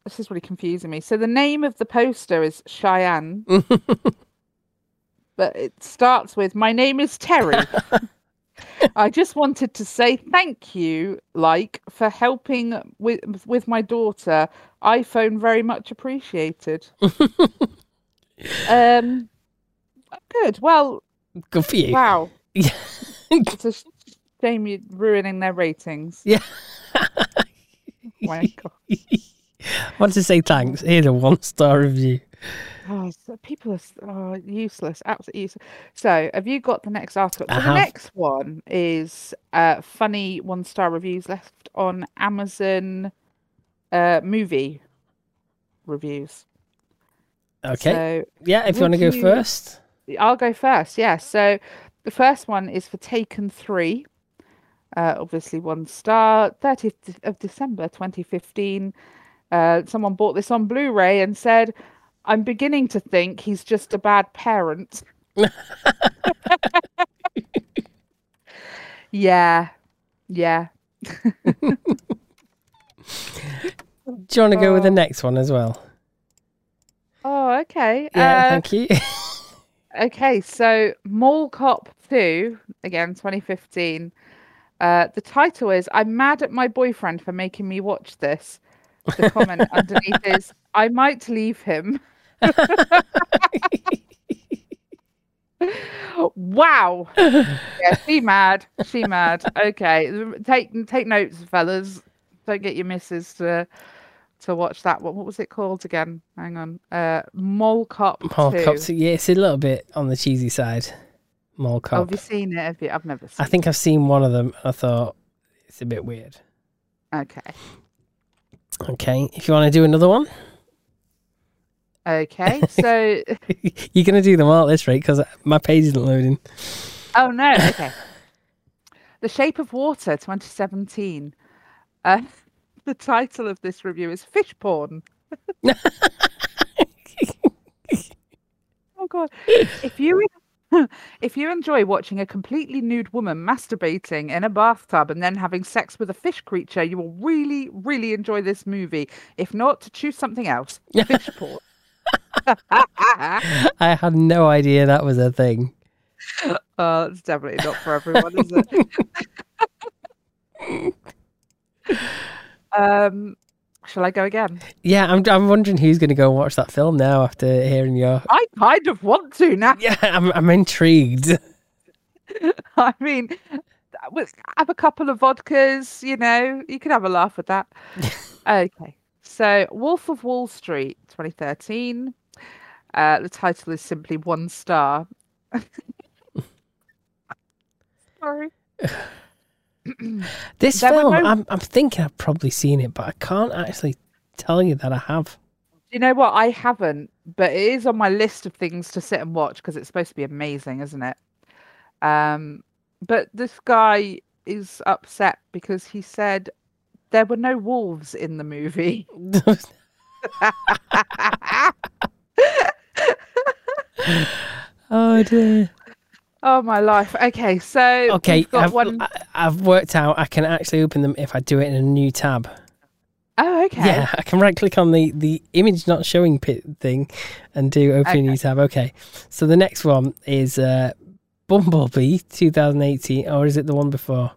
Speaker 2: this is really confusing me. So the name of the poster is Cheyenne, but it starts with "My name is Terry." I just wanted to say thank you, like, for helping with with my daughter. iPhone very much appreciated. um, good. Well,
Speaker 1: Good for you.
Speaker 2: Wow.
Speaker 1: Yeah.
Speaker 2: it's a shame you're ruining their ratings.
Speaker 1: Yeah. I want to say thanks. Here's a one star review.
Speaker 2: Oh, so people are oh, useless, absolutely useless. So, have you got the next article? So,
Speaker 1: have.
Speaker 2: the next one is uh, funny one star reviews left on Amazon uh, movie reviews.
Speaker 1: Okay.
Speaker 2: So,
Speaker 1: yeah, if you want to go
Speaker 2: you-
Speaker 1: first.
Speaker 2: I'll go first. Yeah. So the first one is for Taken Three. Uh, obviously, one star. 30th of December 2015. Uh, someone bought this on Blu-ray and said, "I'm beginning to think he's just a bad parent." yeah, yeah.
Speaker 1: Do you want to go with the
Speaker 2: Oh.
Speaker 1: next one as well?
Speaker 2: Oh, okay.
Speaker 1: Yeah,
Speaker 2: Uh,
Speaker 1: thank you.
Speaker 2: Okay, so Mall Cop 2, again, 2015. Uh, the title is I'm mad at my boyfriend for making me watch this. The comment underneath is I might leave him. wow. Yeah, she mad. She mad. Okay. Take take notes, fellas. Don't get your missus to to watch that one. What was it called again? Hang on. Uh Mall Cop
Speaker 1: Mall
Speaker 2: 2.
Speaker 1: Cop. Yeah, it's a little bit on the cheesy side. Mall
Speaker 2: Oh,
Speaker 1: Cop.
Speaker 2: have you seen it? Have you? I've never seen
Speaker 1: I think I've seen one of them. I thought it's a bit weird.
Speaker 2: Okay.
Speaker 1: Okay, if you want to do another one,
Speaker 2: Okay. So,
Speaker 1: you're going to do them all at this rate because my page isn't loading.
Speaker 2: oh no. Okay. The Shape of Water 2017. Uh, the title of this review is Fish Porn. oh god. If you if you enjoy watching a completely nude woman masturbating in a bathtub and then having sex with a fish creature, you will really, really enjoy this movie. If not, choose something else. Fish porn.
Speaker 1: I had no idea that was a thing.
Speaker 2: Oh, it's definitely not for everyone, is it? Um, shall I go again?
Speaker 1: Yeah, I'm. I'm wondering who's going to go and watch that film now after hearing your.
Speaker 2: I kind of want to now.
Speaker 1: Yeah, I'm. I'm intrigued.
Speaker 2: I mean, have a couple of vodkas, you know, you can have a laugh with that. okay. So, Wolf of Wall Street, 2013. Uh, the title is simply one star. Sorry.
Speaker 1: This film, I'm. I'm thinking I've probably seen it, but I can't actually tell you that I have.
Speaker 2: You know what? I haven't, but it is on my list of things to sit and watch because it's supposed to be amazing, isn't it? Um, but this guy is upset because he said there were no wolves in the movie.
Speaker 1: oh dear.
Speaker 2: Oh my life. Okay, so
Speaker 1: Okay, I've,
Speaker 2: one
Speaker 1: I've worked out I can actually open them if I do it in a new tab.
Speaker 2: Oh, okay.
Speaker 1: Yeah, I can right click on the, the image not showing pit thing and do open a new tab. Okay, so the next one is uh, Bumblebee 2018, or is it the one before?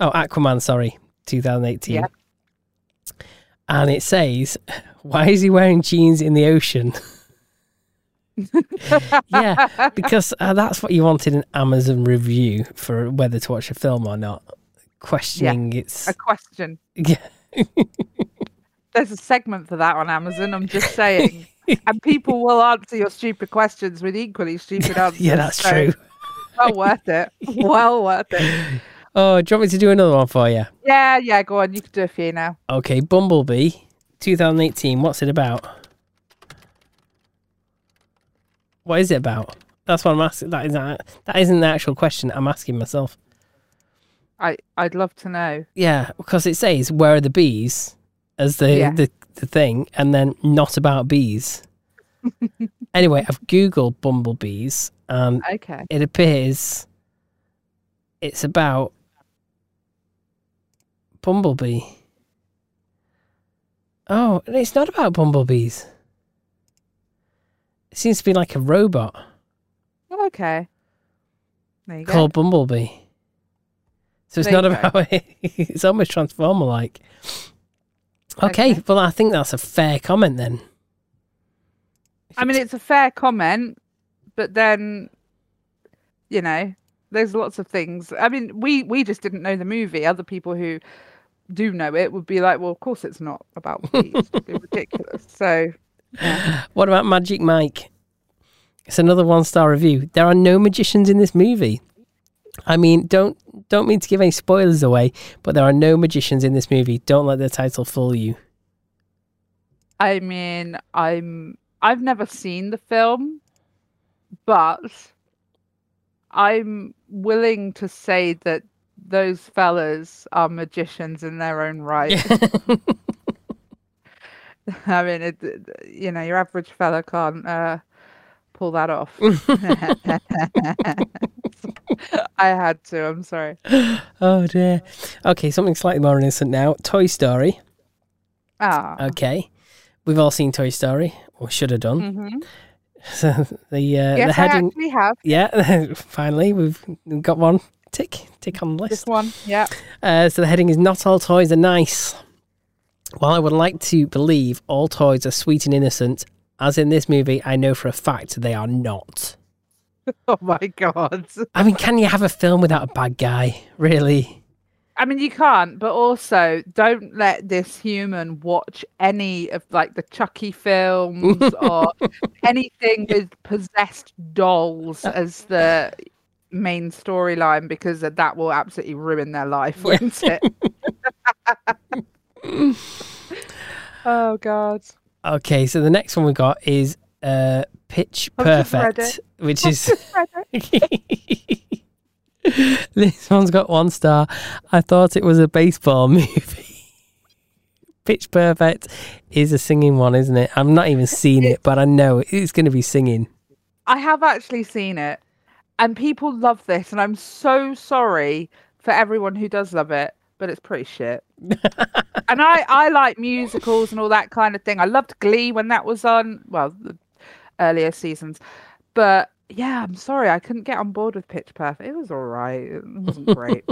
Speaker 1: Oh, Aquaman, sorry, 2018.
Speaker 2: Yeah.
Speaker 1: And it says, Why is he wearing jeans in the ocean? yeah, because uh, that's what you wanted an Amazon review for whether to watch a film or not. Questioning its.
Speaker 2: A question.
Speaker 1: Yeah.
Speaker 2: There's a segment for that on Amazon. I'm just saying, and people will answer your stupid questions with equally stupid answers.
Speaker 1: yeah, that's
Speaker 2: so
Speaker 1: true.
Speaker 2: Well worth it. Well worth it.
Speaker 1: Oh, do you want me to do another one for you?
Speaker 2: Yeah, yeah. Go on. You can do a few now.
Speaker 1: Okay, Bumblebee, 2018. What's it about? What is it about? That's what I'm asking. That isn't uh, that isn't the actual question. I'm asking myself.
Speaker 2: I I'd love to know.
Speaker 1: Yeah, because it says where are the bees as the
Speaker 2: Yeah.
Speaker 1: the, the thing, and then not about bees. anyway, I've googled bumblebees, and
Speaker 2: Okay.
Speaker 1: it appears it's about Bumblebee. Oh, it's not about bumblebees. It seems to be like a robot oh,
Speaker 2: Okay. There you go.
Speaker 1: called Bumblebee. So it's
Speaker 2: There
Speaker 1: not
Speaker 2: you go.
Speaker 1: about it's almost Transformer like. Okay,
Speaker 2: Okay.
Speaker 1: well I think that's a fair comment then.
Speaker 2: I mean, it's a fair comment, but then, you know, there's lots of things. I mean, we we just didn't know the movie. Other people who do know it would be like, well, of course it's not about bees. It'd be ridiculous. So, yeah.
Speaker 1: What about Magic Mike? It's another one star review. There are no magicians in this movie. I mean, don't don't mean to give any spoilers away, but there are no magicians in this movie. Don't let the title fool you.
Speaker 2: I mean, I'm I've never seen the film, but I'm willing to say that those fellas are magicians in their own right. I mean, it, you know, your average fella can't uh, pull that off. I had to. I'm sorry.
Speaker 1: oh dear. Okay, something slightly more innocent now. Toy Story.
Speaker 2: Ah.
Speaker 1: Okay, we've all seen Toy Story, or should have done.
Speaker 2: mhm.
Speaker 1: So the uh, the
Speaker 2: Yes, I
Speaker 1: heading.
Speaker 2: We have
Speaker 1: Yeah, finally we've got one tick tick on the
Speaker 2: this one. Yeah.
Speaker 1: Uh, so the heading is "Not all toys are nice." While I would like to believe all toys are sweet and innocent, as in this movie, I know for a fact they are not.
Speaker 2: Oh my god.
Speaker 1: I mean, can you have a film without a bad guy? Really?
Speaker 2: I mean, you can't, but also don't let this human watch any of like the Chucky films or anything with possessed dolls uh, as the main storyline because that will absolutely ruin their life, won't it? oh God.
Speaker 1: Okay, so the next one we got is uh, Pitch
Speaker 2: I've just read
Speaker 1: Perfect, which is this one's got one star. I thought it was a baseball movie. Pitch Perfect is a singing one, isn't it? I've not even seen it, but I know it's going to be singing.
Speaker 2: I have actually seen it, and people love this, and I'm so sorry for everyone who does love it, but it's pretty shit. And I, I like musicals and all that kind of thing. I loved Glee when that was on. Well, the earlier seasons. But yeah, I'm sorry, I couldn't get on board with Pitch Perfect. It was all right. It wasn't great.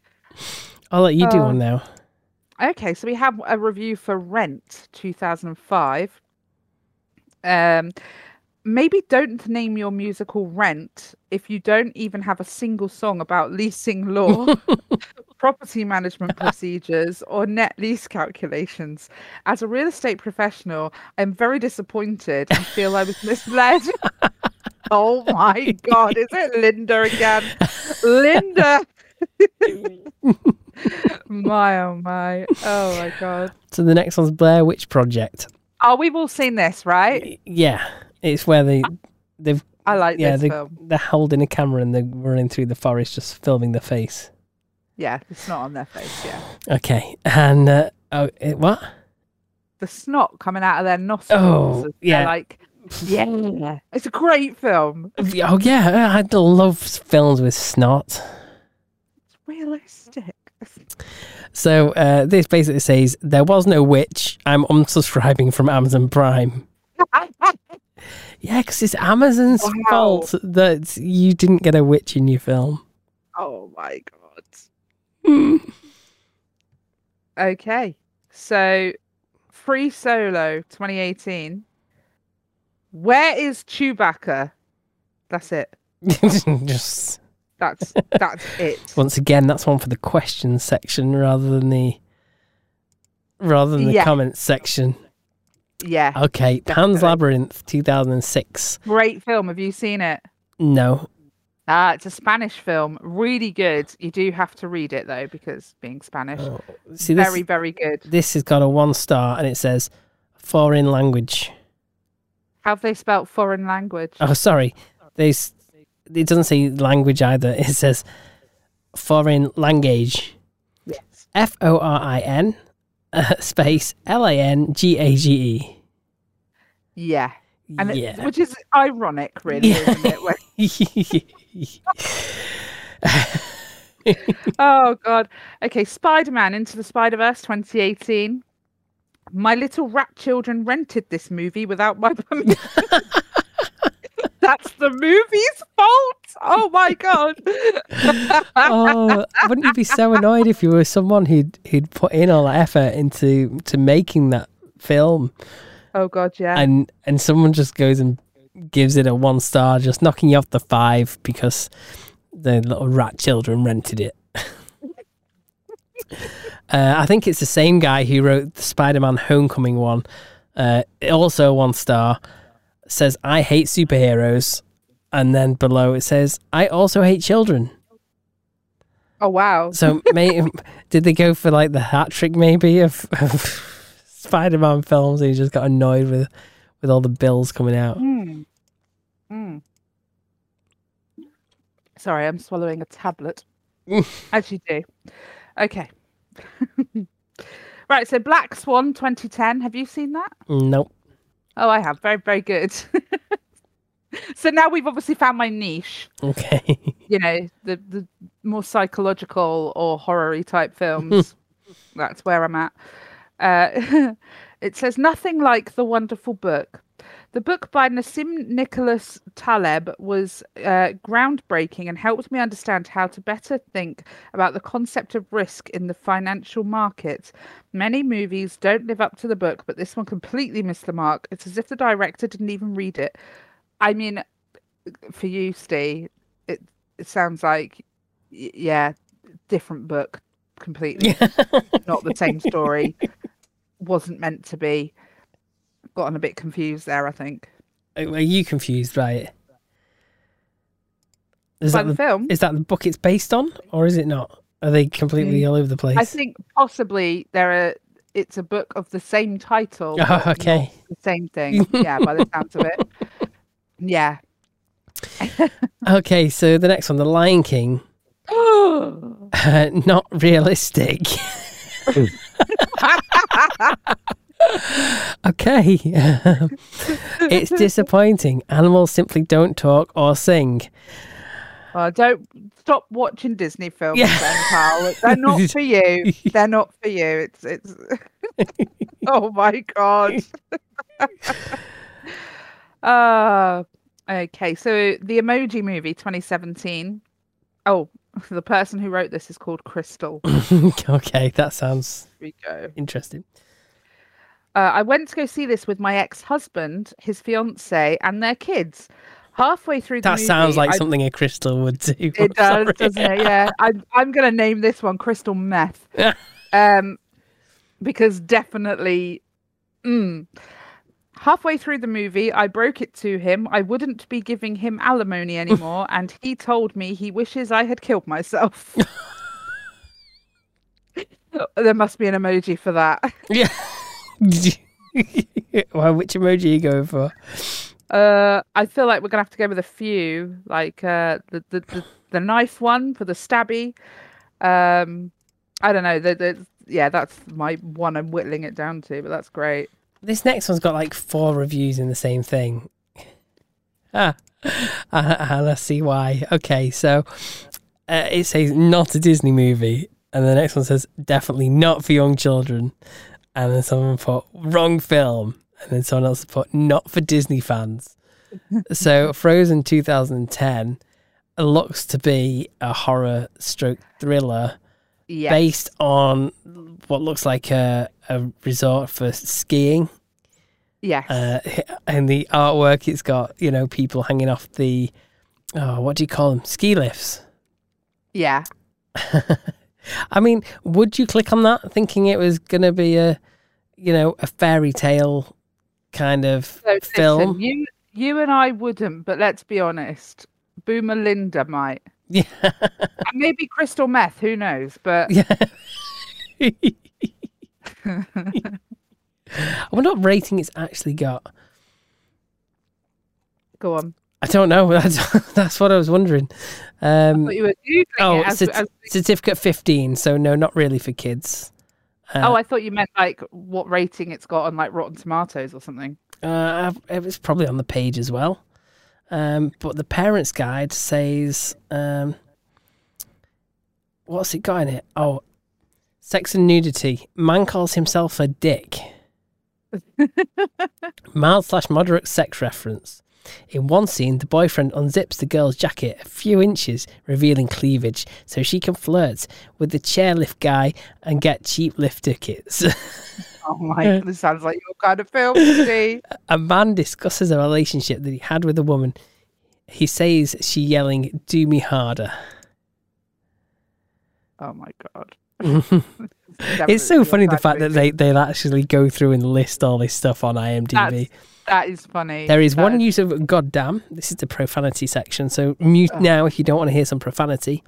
Speaker 1: I'll let you do
Speaker 2: Uh,
Speaker 1: one now.
Speaker 2: Okay, so we have a review for Rent 2005. Um, maybe don't name your musical Rent if you don't even have a single song about leasing law, property management procedures, or net lease calculations. As a real estate professional, I'm very disappointed and feel I was misled. oh my God, is it Linda again? Linda! my oh my oh my god
Speaker 1: So the next one's Blair Witch Project.
Speaker 2: oh we've all seen this right
Speaker 1: Yeah, it's where they ah. they've
Speaker 2: i like
Speaker 1: yeah
Speaker 2: this
Speaker 1: they
Speaker 2: film
Speaker 1: they're holding a camera and they're running through the forest just filming the face.
Speaker 2: Yeah the snot on their face yeah
Speaker 1: Okay, and uh, oh it, what?
Speaker 2: the snot coming out of their nostrils
Speaker 1: Oh, yeah.
Speaker 2: like yeah it's a great film
Speaker 1: Oh yeah, I love films with snot.
Speaker 2: it's realistic
Speaker 1: So uh, this basically says there was no witch. I'm unsubscribing from Amazon Prime. Yeah, because it's Amazon's
Speaker 2: Wow.
Speaker 1: fault that you didn't get a witch in your film.
Speaker 2: oh my god Okay so free solo 2018 where is chewbacca that's it
Speaker 1: Just
Speaker 2: that's that's it
Speaker 1: once again, that's one for the questions section rather than the rather than the
Speaker 2: Yeah.
Speaker 1: comments section.
Speaker 2: yeah
Speaker 1: Okay, Pan's Labyrinth, two thousand and six.
Speaker 2: Great film. Have you seen it?
Speaker 1: No,
Speaker 2: Uh, it's a Spanish film. Really good. You do have to read it though, because being Spanish.
Speaker 1: Oh, see this.
Speaker 2: very, very good.
Speaker 1: This has got a one star and it says foreign language.
Speaker 2: How have they spelt foreign language?
Speaker 1: Oh, sorry. There's, it doesn't say language either. It says foreign language.
Speaker 2: Yes.
Speaker 1: F O R I N uh, space L A N G A G E. Yeah.
Speaker 2: And it-
Speaker 1: yeah.
Speaker 2: which is ironic, really,
Speaker 1: Yeah.
Speaker 2: isn't it? Oh God. Okay, Spider-Man Into the Spider-Verse 2018. My little rat children rented this movie without my permission. That's the movie's fault. Oh my god.
Speaker 1: oh, wouldn't you be so annoyed if you were someone who'd who'd put in all that effort into to making that film
Speaker 2: oh god, yeah.
Speaker 1: and and someone just goes and gives it a one star, just knocking you off the five because the little rat children rented it. uh, I think it's the same guy who wrote the Spider-Man Homecoming one. Uh, also one star says I hate superheroes, and then below it says I also hate children.
Speaker 2: oh wow.
Speaker 1: So, may, did they go for like the hat trick maybe of, of Spider-Man films? And he just got annoyed with with all the bills coming out.
Speaker 2: Mm. Mm. Sorry, I'm swallowing a tablet. As you do. Okay. right, so Black Swan 2010. Have you seen that?
Speaker 1: Nope.
Speaker 2: Oh, I have. Very, very good. so now we've obviously found my niche.
Speaker 1: Okay.
Speaker 2: You know, the the more psychological or horror type films. That's where I'm at. Uh, it says nothing like the wonderful book. The book by Nassim Nicholas Taleb was uh, groundbreaking and helped me understand how to better think about the concept of risk in the financial market. Many movies don't live up to the book, but this one completely missed the mark. It's as if the director didn't even read it. I mean, for you, Steve, it it sounds like, yeah, different book completely, not the same story. Wasn't meant to be. Gotten a bit confused there, I think.
Speaker 1: Are you confused by it? Is
Speaker 2: By
Speaker 1: that
Speaker 2: the
Speaker 1: the,
Speaker 2: film,
Speaker 1: is that the book it's based on, or is it not? Are they completely all over the place?
Speaker 2: I think possibly there are. It's a book of the same title.
Speaker 1: Oh, okay.
Speaker 2: the same thing. Yeah, by the sounds of it. Yeah.
Speaker 1: Okay, so the next one, The Lion King, uh, not realistic. okay. it's disappointing. Animals simply don't talk or sing.
Speaker 2: Uh, don't stop watching Disney films,
Speaker 1: Yeah.
Speaker 2: then, pal. They're not for you. They're not for you. It's it's. oh my god. Uh, okay, so the Emoji Movie 2017. Oh, the person who wrote this is called Crystal.
Speaker 1: okay, that sounds
Speaker 2: Here we go.
Speaker 1: interesting.
Speaker 2: Uh, I went to go see this with my ex-husband, his fiance, and their kids. Halfway through the
Speaker 1: That
Speaker 2: movie,
Speaker 1: sounds like
Speaker 2: I-
Speaker 1: something a crystal would do.
Speaker 2: It
Speaker 1: I'm
Speaker 2: does,
Speaker 1: sorry.
Speaker 2: doesn't it? Yeah. I'm I'm gonna name this one Crystal Meth. um because definitely mm. Halfway through the movie I broke it to him I wouldn't be giving him alimony anymore and he told me he wishes I had killed myself. there must be an emoji for that.
Speaker 1: Yeah. well, which emoji are you going for?
Speaker 2: Uh I feel like we're gonna have to go with a few, like uh the the, the, the knife one for the stabby. Um I don't know. The, the, yeah, that's my one I'm whittling it down to, but that's great.
Speaker 1: This next one's got like four reviews in the same thing. Ah, I see why. Okay, so uh, it says not a Disney movie, and the next one says definitely not for young children, and then someone put wrong film, and then someone else put not for Disney fans. so Frozen 2010 looks to be a horror stroke thriller
Speaker 2: Yeah.
Speaker 1: based on what looks like a, a resort for skiing.
Speaker 2: Yes.
Speaker 1: Uh, and the artwork, it's got, you know, people hanging off the, oh, what do you call them? Ski lifts.
Speaker 2: yeah.
Speaker 1: I mean, would you click on that thinking it was going to be a, you know, a fairy tale kind of
Speaker 2: So
Speaker 1: film?
Speaker 2: listen, you you and I wouldn't, but let's be honest. Boomer Linda might.
Speaker 1: Yeah.
Speaker 2: And maybe crystal meth, who knows? But
Speaker 1: yeah. I wonder what rating it's actually got.
Speaker 2: go on.
Speaker 1: I don't know. That's, that's what I was wondering. Um,
Speaker 2: were
Speaker 1: Oh,
Speaker 2: as,
Speaker 1: cert-
Speaker 2: as-
Speaker 1: certificate 15. So, no, not really for kids. Uh,
Speaker 2: Oh, I thought you meant like what rating it's got on like Rotten Tomatoes or something.
Speaker 1: uh, it was probably on the page as well. Um, but the parents' guide says, um, what's it got in it? Oh, sex and nudity. Man calls himself a dick. Mild slash moderate sex reference. In one scene, the boyfriend unzips the girl's jacket a few inches, revealing cleavage, so she can flirt with the chairlift guy and get cheap lift tickets.
Speaker 2: Oh my, this sounds like your kind of film, Steve.
Speaker 1: a man discusses a relationship that he had with a woman. He says she yelling, "Do me harder."
Speaker 2: Oh my god.
Speaker 1: It's so funny the fact that they they'll actually go through and list all this stuff on IMDb.
Speaker 2: that is funny.
Speaker 1: There is
Speaker 2: That
Speaker 1: one use of "goddamn." This is the profanity section, so mute now if you don't want to hear some profanity.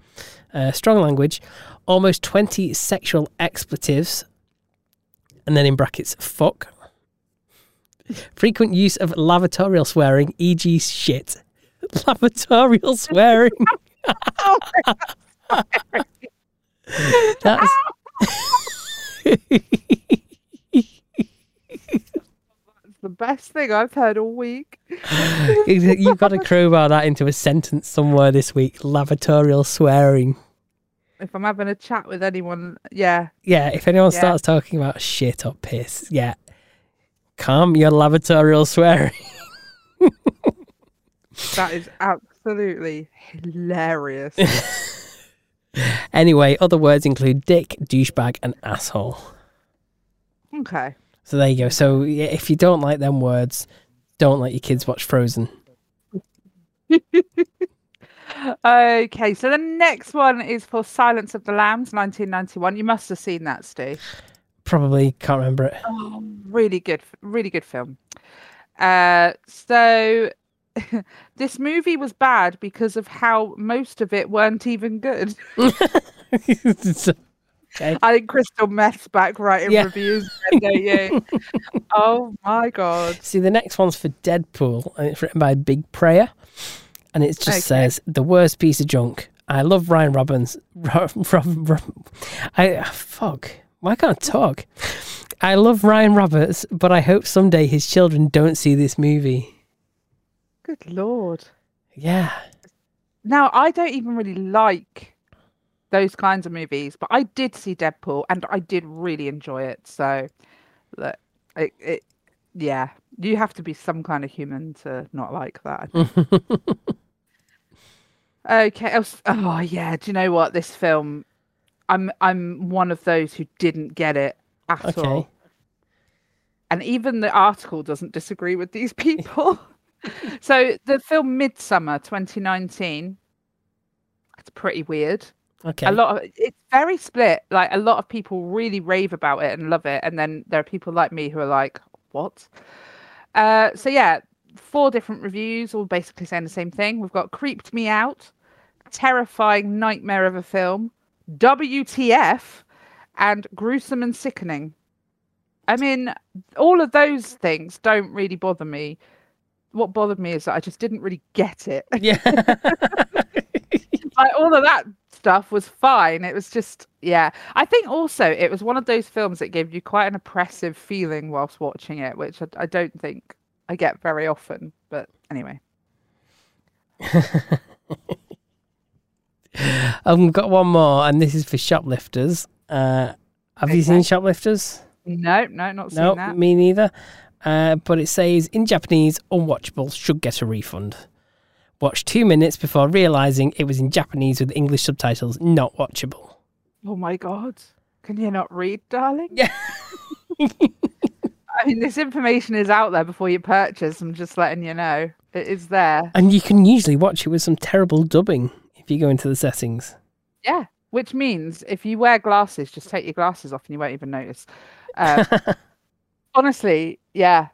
Speaker 1: Uh, strong language, almost twenty sexual expletives, and then in brackets "fuck." Frequent use of lavatorial swearing, e.g., shit. Lavatorial swearing. That's
Speaker 2: the best thing I've heard all week.
Speaker 1: you've got to crowbar that into a sentence somewhere this week. Lavatorial swearing.
Speaker 2: If I'm having a chat with anyone, yeah,
Speaker 1: Yeah, if anyone
Speaker 2: Yeah.
Speaker 1: starts talking about shit or piss, yeah, calm your lavatorial swearing.
Speaker 2: that is absolutely hilarious.
Speaker 1: Anyway, other words include dick, douchebag, and asshole.
Speaker 2: okay.
Speaker 1: So there you go. So yeah, if you don't like them words, don't let your kids watch Frozen.
Speaker 2: Okay, so the next one is for Silence of the Lambs, 1991. You must have seen that, Steve.
Speaker 1: Probably can't remember it.
Speaker 2: Oh, really good, really good film. Uh, so this movie was bad because of how most of it weren't even good.
Speaker 1: Okay.
Speaker 2: I think Crystal Meth's back writing
Speaker 1: Yeah.
Speaker 2: reviews, then, don't you? oh my god!
Speaker 1: See, the next one's for Deadpool, and it's written by Big Prayer, and it just
Speaker 2: Okay.
Speaker 1: says the worst piece of junk. I love Ryan Robbins. Rob, Rob, Rob, I fuck. Why can't I talk? I love Ryan Roberts, but I hope someday his children don't see this movie.
Speaker 2: Good lord!
Speaker 1: Yeah,
Speaker 2: Now I don't even really like those kinds of movies, but I did see Deadpool and I did really enjoy it. So, look, it, it yeah, You have to be some kind of human to not like that. Okay. Oh, oh yeah. Do you know what? This film, I'm I'm one of those who didn't get it at all. And even the article doesn't disagree with these people. so the film Midsommar 2019, it's pretty weird.
Speaker 1: Okay.
Speaker 2: A lot of it's very split. Like a lot of people really rave about it and love it, and then there are people like me who are like, "What?" Uh, so yeah, four different reviews, all basically saying the same thing. We've got "Creeped Me Out," "Terrifying Nightmare of a Film," "WTF," and "Gruesome and Sickening." I mean, all of those things don't really bother me. What bothered me is that I just didn't really get it.
Speaker 1: yeah.
Speaker 2: like all of that stuff was fine. It was just, yeah. I think also it was one of those films that gave you quite an oppressive feeling whilst watching it, which I, I don't think I get very often. But anyway,
Speaker 1: I've got one more, and this is for shoplifters. Uh, have you seen shoplifters?
Speaker 2: no, no, not seen
Speaker 1: No,
Speaker 2: that.
Speaker 1: me neither. Uh, but it says in Japanese, unwatchable should get a refund. Watch two minutes before realizing it was in Japanese with English subtitles, not watchable.
Speaker 2: Oh my god, can you not read, darling?
Speaker 1: Yeah.
Speaker 2: I mean, this information is out there before you purchase. I'm just letting you know it is there.
Speaker 1: And you can usually watch it with some terrible dubbing if you go into the settings.
Speaker 2: Yeah, which means if you wear glasses, just take your glasses off and you won't even notice. Uh, honestly, yeah.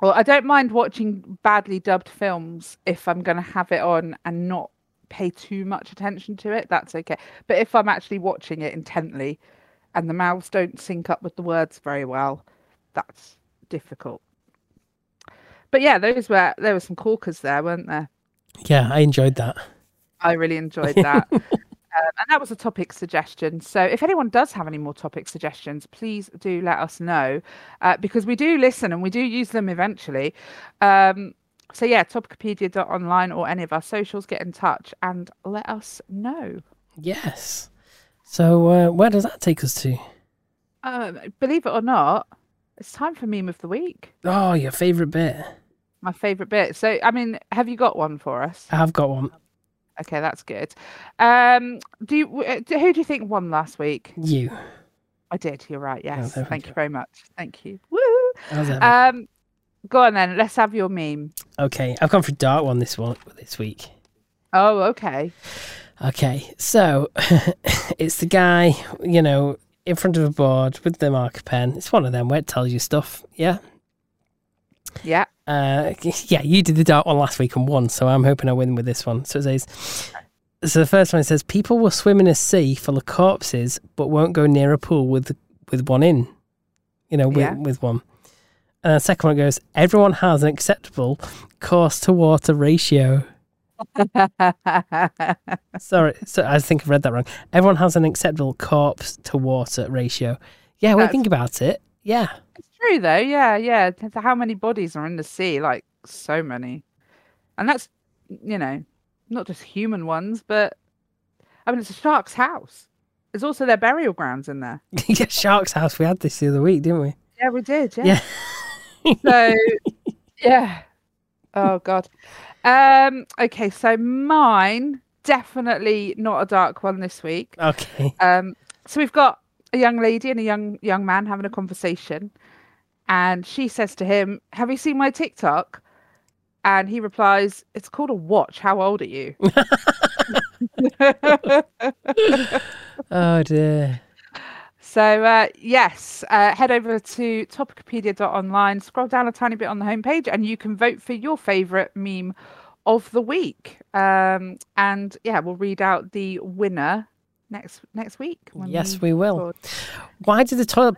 Speaker 2: Well, I don't mind watching badly dubbed films if I'm going to have it on and not pay too much attention to it. That's okay. But if I'm actually watching it intently and the mouths don't sync up with the words very well, that's difficult. But yeah, those were there were some corkers there, weren't there?
Speaker 1: Yeah, I enjoyed that.
Speaker 2: I really enjoyed that. um, and that was a topic suggestion. So if anyone does have any more topic suggestions, please do let us know uh, because we do listen and we do use them eventually. Um, so yeah, topicopedia.online or any of our socials, get in touch and let us know.
Speaker 1: Yes. So uh, where does that take us to?
Speaker 2: Um, believe it or not, it's time for meme of the week.
Speaker 1: Oh, your favourite bit.
Speaker 2: My favourite bit. So, I mean, have you got one for us?
Speaker 1: I've got one.
Speaker 2: Okay, that's good. Um, do you, uh, who do you think won last week?
Speaker 1: You.
Speaker 2: I did. You're right. Yes.
Speaker 1: we
Speaker 2: Thank you very much. Thank you. Woo! Um, go on then. Let's have your meme.
Speaker 1: okay, I've gone for a dark one this one this week.
Speaker 2: Oh, okay.
Speaker 1: Okay, so it's the guy, you know, in front of a board with the marker pen. It's one of them where it tells you stuff. Yeah.
Speaker 2: Yeah.
Speaker 1: Uh, yeah, you did the dark one last week and won, so I'm hoping I win with this one. So it says, so the first one says, people will swim in a sea full of corpses, but won't go near a pool with with one in. You know, with,
Speaker 2: Yeah.
Speaker 1: with one. And the second one goes, everyone has an acceptable course to water ratio. Sorry, so I think I've read that wrong. Everyone has an acceptable corpse to water ratio. Yeah, when you think about it, yeah.
Speaker 2: it's true though. Yeah, yeah. How many bodies are in the sea? Like so many. And that's, you know, not just human ones, but I mean, it's a shark's house. There's also their burial grounds in there.
Speaker 1: yeah, Shark's House. We had this the other week, didn't we?
Speaker 2: Yeah, we did. Yeah.
Speaker 1: Yeah.
Speaker 2: so yeah oh god um okay so mine definitely not a dark one this week
Speaker 1: Okay.
Speaker 2: um so we've got a young lady and a young young man having a conversation and she says to him have you seen my tiktok and he replies it's called a watch how old are you
Speaker 1: Oh dear.
Speaker 2: So uh, yes, uh, head over to topicopedia.online, scroll down a tiny bit on the homepage, and you can vote for your favourite meme of the week. Um, and yeah, we'll read out the winner next next week. when
Speaker 1: Yes, we will.
Speaker 2: record.
Speaker 1: Why did the toilet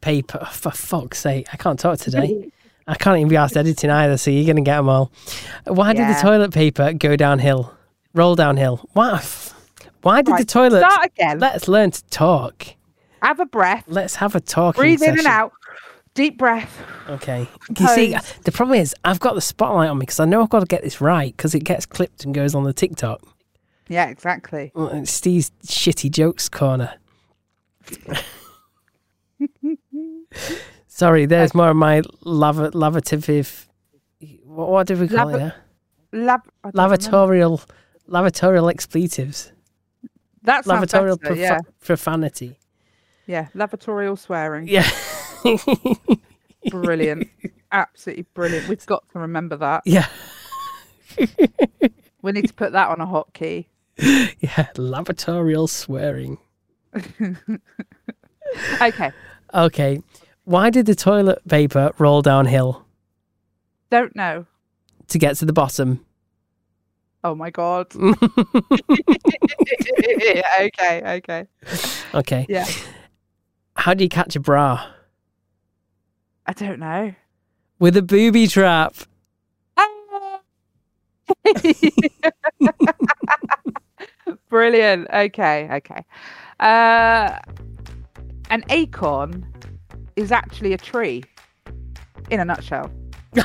Speaker 1: paper? For fuck's sake, I can't talk today. I can't even be asked editing either, so you're going to get them all. Why did the toilet paper go downhill? Roll downhill. Why? Why did the
Speaker 2: Right,
Speaker 1: toilet?
Speaker 2: Start again.
Speaker 1: Let's learn to talk.
Speaker 2: Have a breath.
Speaker 1: Let's have a talking
Speaker 2: Breathe in and out. Deep breath.
Speaker 1: Okay. You see, the problem is I've got the spotlight on me because I know I've got to get this right because it gets clipped and goes on the TikTok.
Speaker 2: Yeah, exactly.
Speaker 1: Oh, well, It's Steve's shitty jokes corner. Sorry, there's more of my lava lavative. What, what did we call it? yeah?
Speaker 2: Lab.
Speaker 1: Lavatorial, lavatorial expletives,
Speaker 2: That's
Speaker 1: lavatorial
Speaker 2: better,
Speaker 1: profa-
Speaker 2: yeah,
Speaker 1: profanity.
Speaker 2: yeah. Lavatorial swearing.
Speaker 1: Yeah,
Speaker 2: Brilliant. Absolutely brilliant. We've got to remember that.
Speaker 1: yeah,
Speaker 2: We need to put that on a hotkey.
Speaker 1: yeah. Lavatorial swearing.
Speaker 2: Okay.
Speaker 1: Okay, why did the toilet paper roll downhill
Speaker 2: Don't know.
Speaker 1: to get to the bottom?
Speaker 2: Oh my god. okay, okay.
Speaker 1: okay.
Speaker 2: Yeah.
Speaker 1: How do you catch a bra
Speaker 2: I don't know.
Speaker 1: with a booby trap?
Speaker 2: Brilliant. Okay, okay. Uh, an acorn is actually a tree. In a nutshell.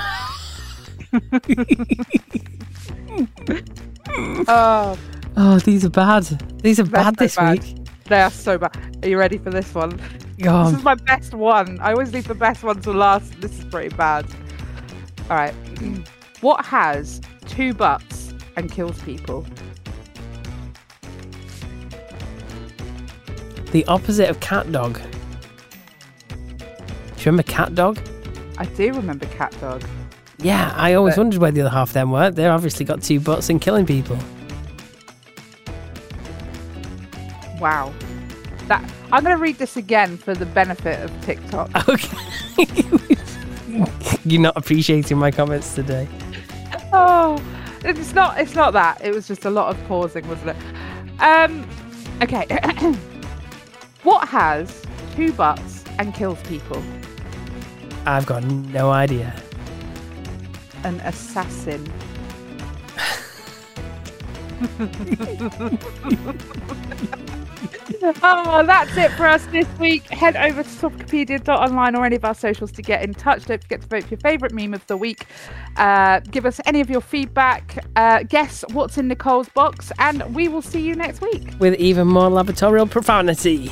Speaker 2: oh,
Speaker 1: Oh, these are bad. These are
Speaker 2: They're
Speaker 1: bad
Speaker 2: so
Speaker 1: this
Speaker 2: bad.
Speaker 1: week.
Speaker 2: they are so bad. Are you ready for this one?
Speaker 1: Go
Speaker 2: This is my best one. I always leave the best one to last. This is pretty bad. All right. What has two butts and kills people?
Speaker 1: The opposite of cat dog. Do you remember cat dog?
Speaker 2: I do remember cat dog.
Speaker 1: Yeah, I always
Speaker 2: But-
Speaker 1: wondered where the other half of them were. They're obviously got two butts and killing people.
Speaker 2: Wow. That I'm going to read this again for the benefit of TikTok.
Speaker 1: Okay. You're not appreciating my comments today.
Speaker 2: oh, it's not. It's not that. It was just a lot of pausing, wasn't it? Um. Okay. what has two butts and kills people?
Speaker 1: I've got no idea.
Speaker 2: An assassin. oh, that's it for us this week. Head over to Topicopedia.online or any of our socials to get in touch. Don't forget to vote for your favourite meme of the week. Uh, give us any of your feedback. Uh, guess what's in Nicole's box, and we will see you next week.
Speaker 1: With even more lavatorial profanity.